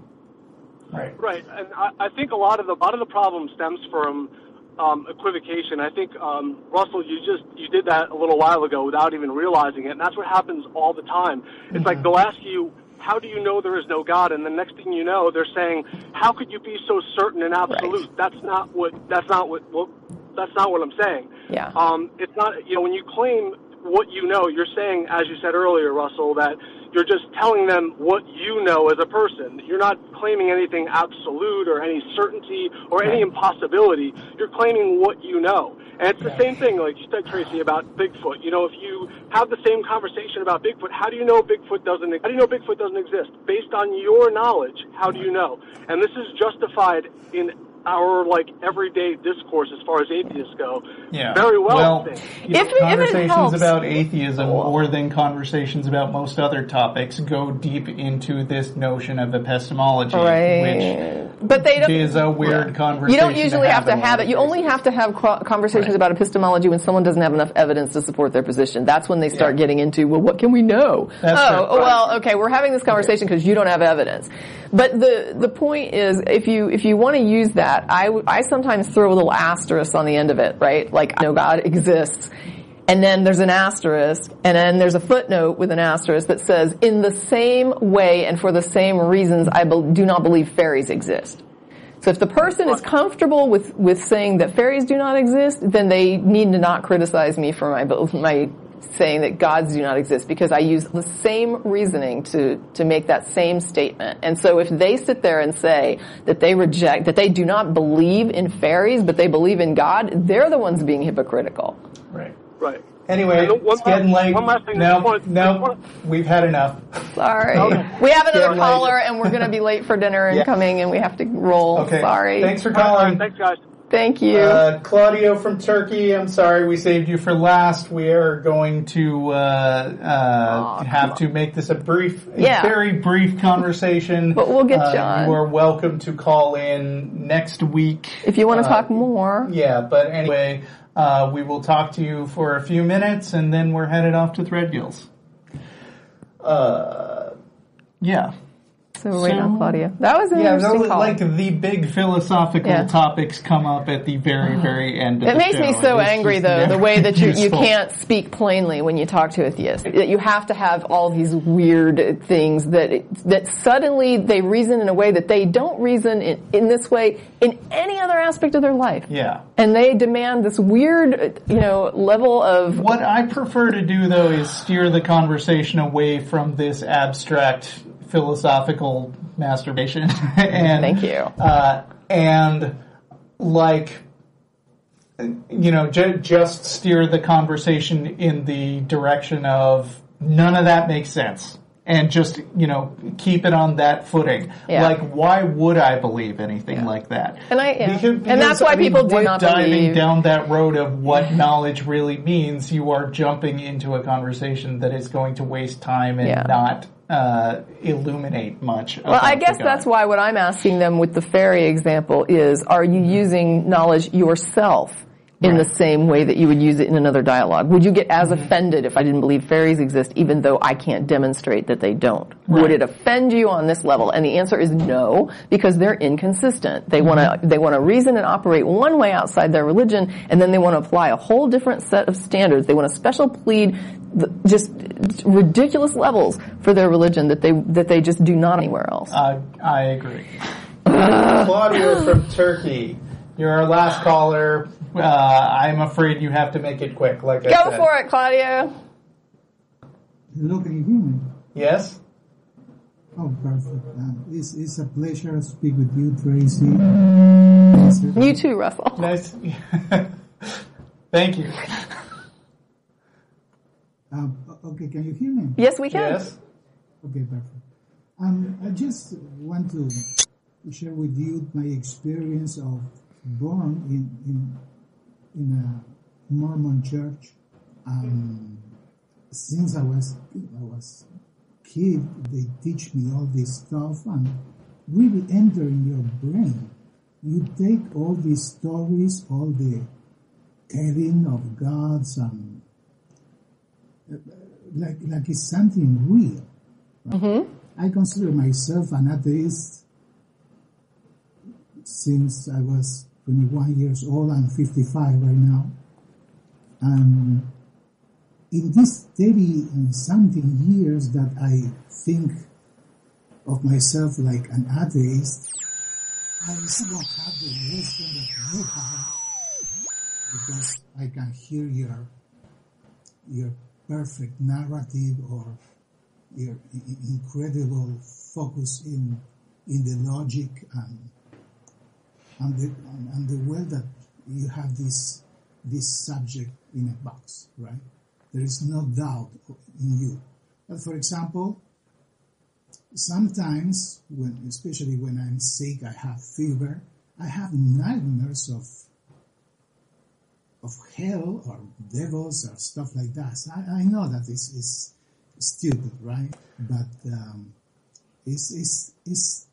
Right. Right, and I, I think a lot of the a lot of the problem stems from um, equivocation. I think um, Russell, you just you did that a little while ago without even realizing it, and that's what happens all the time. It's like they'll ask you, how do you know there is no God? And the next thing you know, they're saying, how could you be so certain and absolute? That's not what. That's not what. Well, that's not what I'm saying. Yeah. Um, it's not. You know, when you claim what you know, you're saying, as you said earlier, Russell, that you're just telling them what you know as a person. You're not claiming anything absolute or any certainty or any impossibility. You're claiming what you know. And it's the same thing, like you said, Tracie, about Bigfoot. You know, if you have the same conversation about Bigfoot, how do you know Bigfoot doesn't? How do you know Bigfoot doesn't exist? Based on your knowledge, how do you know? And this is justified in our like everyday discourse as far as atheists go. Yeah. Very well. Well, I you know, If it- if it conversations helps- about atheism, more than conversations about most other topics, go deep into this notion of epistemology, Right. But they don't. is a weird conversation. You don't usually have to have it. You only have to have co- conversations Right. about epistemology when someone doesn't have enough evidence to support their position. That's when they start Yeah. getting into, well, what can we know? That's oh, true. oh, well, okay, we're having this conversation because you don't have evidence. But the the point is, if you if you want to use that, I I sometimes throw a little asterisk on the end of it, right? Like, no God exists. And then there's an asterisk, and then there's a footnote with an asterisk that says, in the same way and for the same reasons, I be- do not believe fairies exist. So if the person is comfortable with, with saying that fairies do not exist, then they need to not criticize me for my, my saying that gods do not exist because I use the same reasoning to, to make that same statement. And so if they sit there and say that they reject, that they do not believe in fairies, but they believe in God, they're the ones being hypocritical. Right. Right. Anyway, one it's getting last- late. one last thing No, just no, we've had enough. Sorry. Okay. We have another caller and we're going to be late for dinner and Yeah. coming and we have to roll. Okay. Sorry. Thanks for All right, calling. thanks, guys. Thank you. Uh, Claudio from Turkey, I'm sorry we saved you for last. We are going to uh, uh, have to make this a brief, a very brief conversation. But we'll get uh, John. You are welcome to call in next week. if you want to uh, talk more. Yeah, but anyway, uh, we will talk to you for a few minutes, and then we're headed off to Threadgills. Uh, yeah. So we're waiting So- on Claudia. That was an Yeah, interesting those, call. like the big philosophical Yeah. topics come up at the very, uh-huh. very end of It the makes me so It's angry though, the way that you, you can't speak plainly when you talk to atheists. That you have to have all these weird things that, that suddenly they reason in a way that they don't reason in, in this way in any other aspect of their life. Yeah. And they demand this weird, you know, level of, What I prefer to do though is steer the conversation away from this abstract philosophical masturbation. and Thank you. Uh, and like, you know, ju- just steer the conversation in the direction of none of that makes sense. And just, you know, keep it on that footing. Yeah. Like, why would I believe anything like that? And I- yeah. Because- And that's why I mean, people do not diving believe- down that road of what knowledge really means, you are jumping into a conversation that is going to waste time and Yeah. not uh, illuminate much. well, I guess that's why what I'm asking them with the fairy example is, are you using knowledge yourself in the same way that you would use it in another dialogue? Would you get as Mm-hmm. offended if I didn't believe fairies exist even though I can't demonstrate that they don't? Would it offend you on this level? And the answer is no, because they're inconsistent. They want Mm-hmm. to, they want to reason and operate one way outside their religion and then they want to apply a whole different set of standards. They want to special plead just ridiculous levels for their religion that they, that they just do not anywhere else. Uh, I agree. Claudio from Turkey, you're our last caller. Uh, I'm afraid you have to make it quick. Like I Go said. for it, Claudio. Hello, can you hear me? Yes. Oh, perfect. Um, it's, it's a pleasure to speak with you, Tracie. You too, Russell. Nice. Thank you. Um, okay, can you hear me? Yes, we can. Yes. Okay, perfect. Um, I just want to share with you my experience of born in in in a Mormon church. Um, since I was I was kid, they teach me all this stuff and really enter in your brain. You take all these stories, all the telling of gods, and uh, like like it's something real. I consider myself an atheist since I was 21 years old. I'm 55 right now. And in these 30 and uh, something years that I think of myself like an atheist, I still don't have the wisdom that you have because I can hear your your perfect narrative or your incredible focus in in the logic and and the and, the way that you have this this subject in a box, right? There is no doubt in you. But for example, sometimes when especially when I'm sick, I have fever, I have nightmares of of hell or devils or stuff like that. So I, I know that this is stupid, right? But um, it's, it's, it's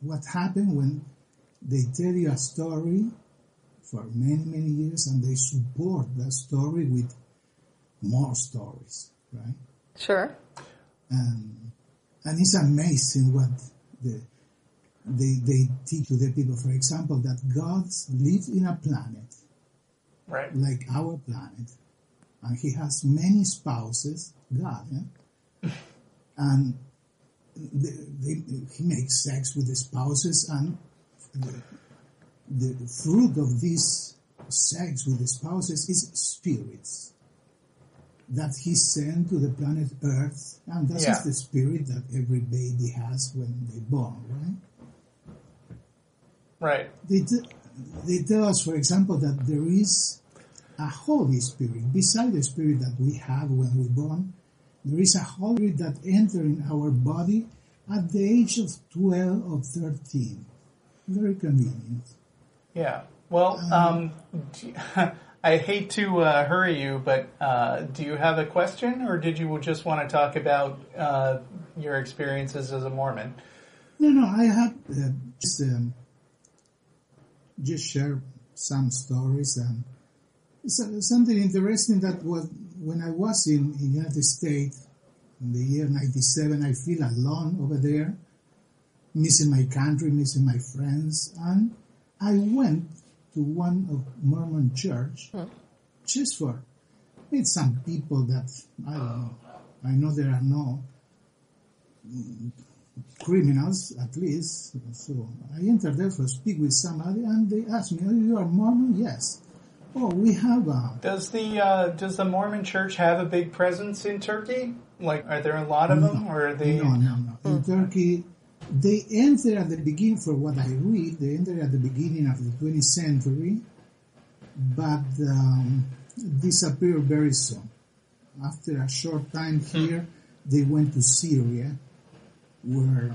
what happened when they tell you a story for many, many years and they support that story with more stories, right? Sure. And, and it's amazing what the, they, they teach to the people. For example, that gods live in a planet Right. like our planet, and he has many spouses, God, yeah? and they, they, he makes sex with the spouses, and the, the fruit of this sex with the spouses is spirits that he sent to the planet Earth, and this Yeah. is the spirit that every baby has when they born, right? Right. they, t- they tell us, for example, that there is a Holy Spirit. Beside the Spirit that we have when we're born, there is a Holy Spirit that enters in our body at the age of 12 or 13. Very convenient. Yeah. Well, um, do- I hate to uh, hurry you, but uh, do you have a question, or did you just want to talk about uh, your experiences as a Mormon? No, no, I have uh, just, um, just share some stories and so- something interesting that was when I was in, in United States in the year 97, I feel alone over there, missing my country, missing my friends, and I went to one of Mormon church just for meet some people that I don't know. I know there are no criminals at least. So I entered there to speak with somebody, and they asked me, "Oh, you are Mormon?" Yes. Oh, we have a Does the uh, does the Mormon Church have a big presence in Turkey? Like, are there a lot of them, or are they? No, no, no. In Turkey, they enter at the beginning, for what I read, they enter at the beginning of the 20th century, but um, disappear very soon. After a short time here, they went to Syria, where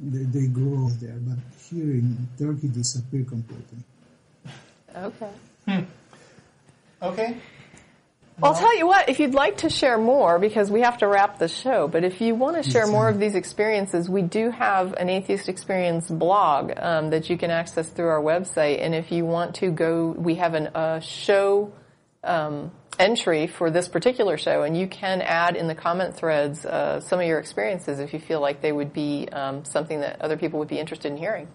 they, they grew up there, but here in Turkey, disappear completely. Okay. Okay. I'll tell you what, if you'd like to share more, because we have to wrap the show, but if you want to share more of these experiences, we do have an Atheist Experience blog um, that you can access through our website. And if you want to go, we have an, a show um, entry for this particular show, and you can add in the comment threads uh, some of your experiences if you feel like they would be um, something that other people would be interested in hearing.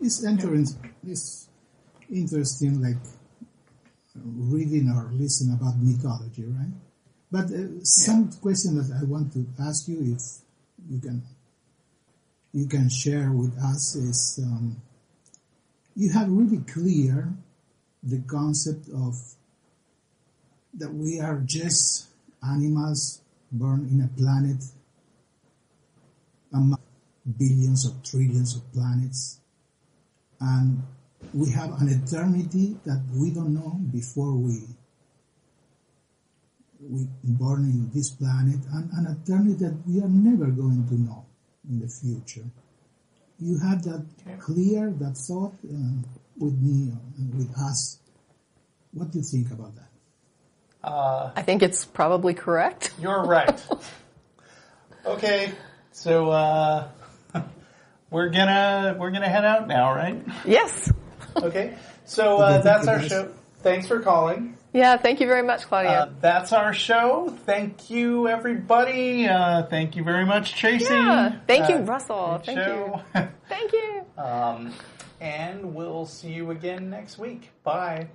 It's entering, it's interesting, like reading or listening about mythology, right? But uh, some question that I want to ask you, if you can, you can share with us, is um, you have really clear the concept of that we are just animals born in a planet among billions of trillions of planets and we have an eternity that we don't know before we we born in this planet and an eternity that we are never going to know in the future. You have that clear, that thought uh, with me and with us. What do you think about that? Uh, I think it's probably correct. you're right. okay, so uh, we're gonna we're gonna head out now, right? Yes. Okay. So uh, that's our show. Thanks for calling. Yeah, thank you very much, Claudia. Uh, that's our show. Thank you, everybody. Uh, thank you very much, Tracie. Yeah. Thank you, Russell. Thank show. Thank you. um, and we'll see you again next week. Bye.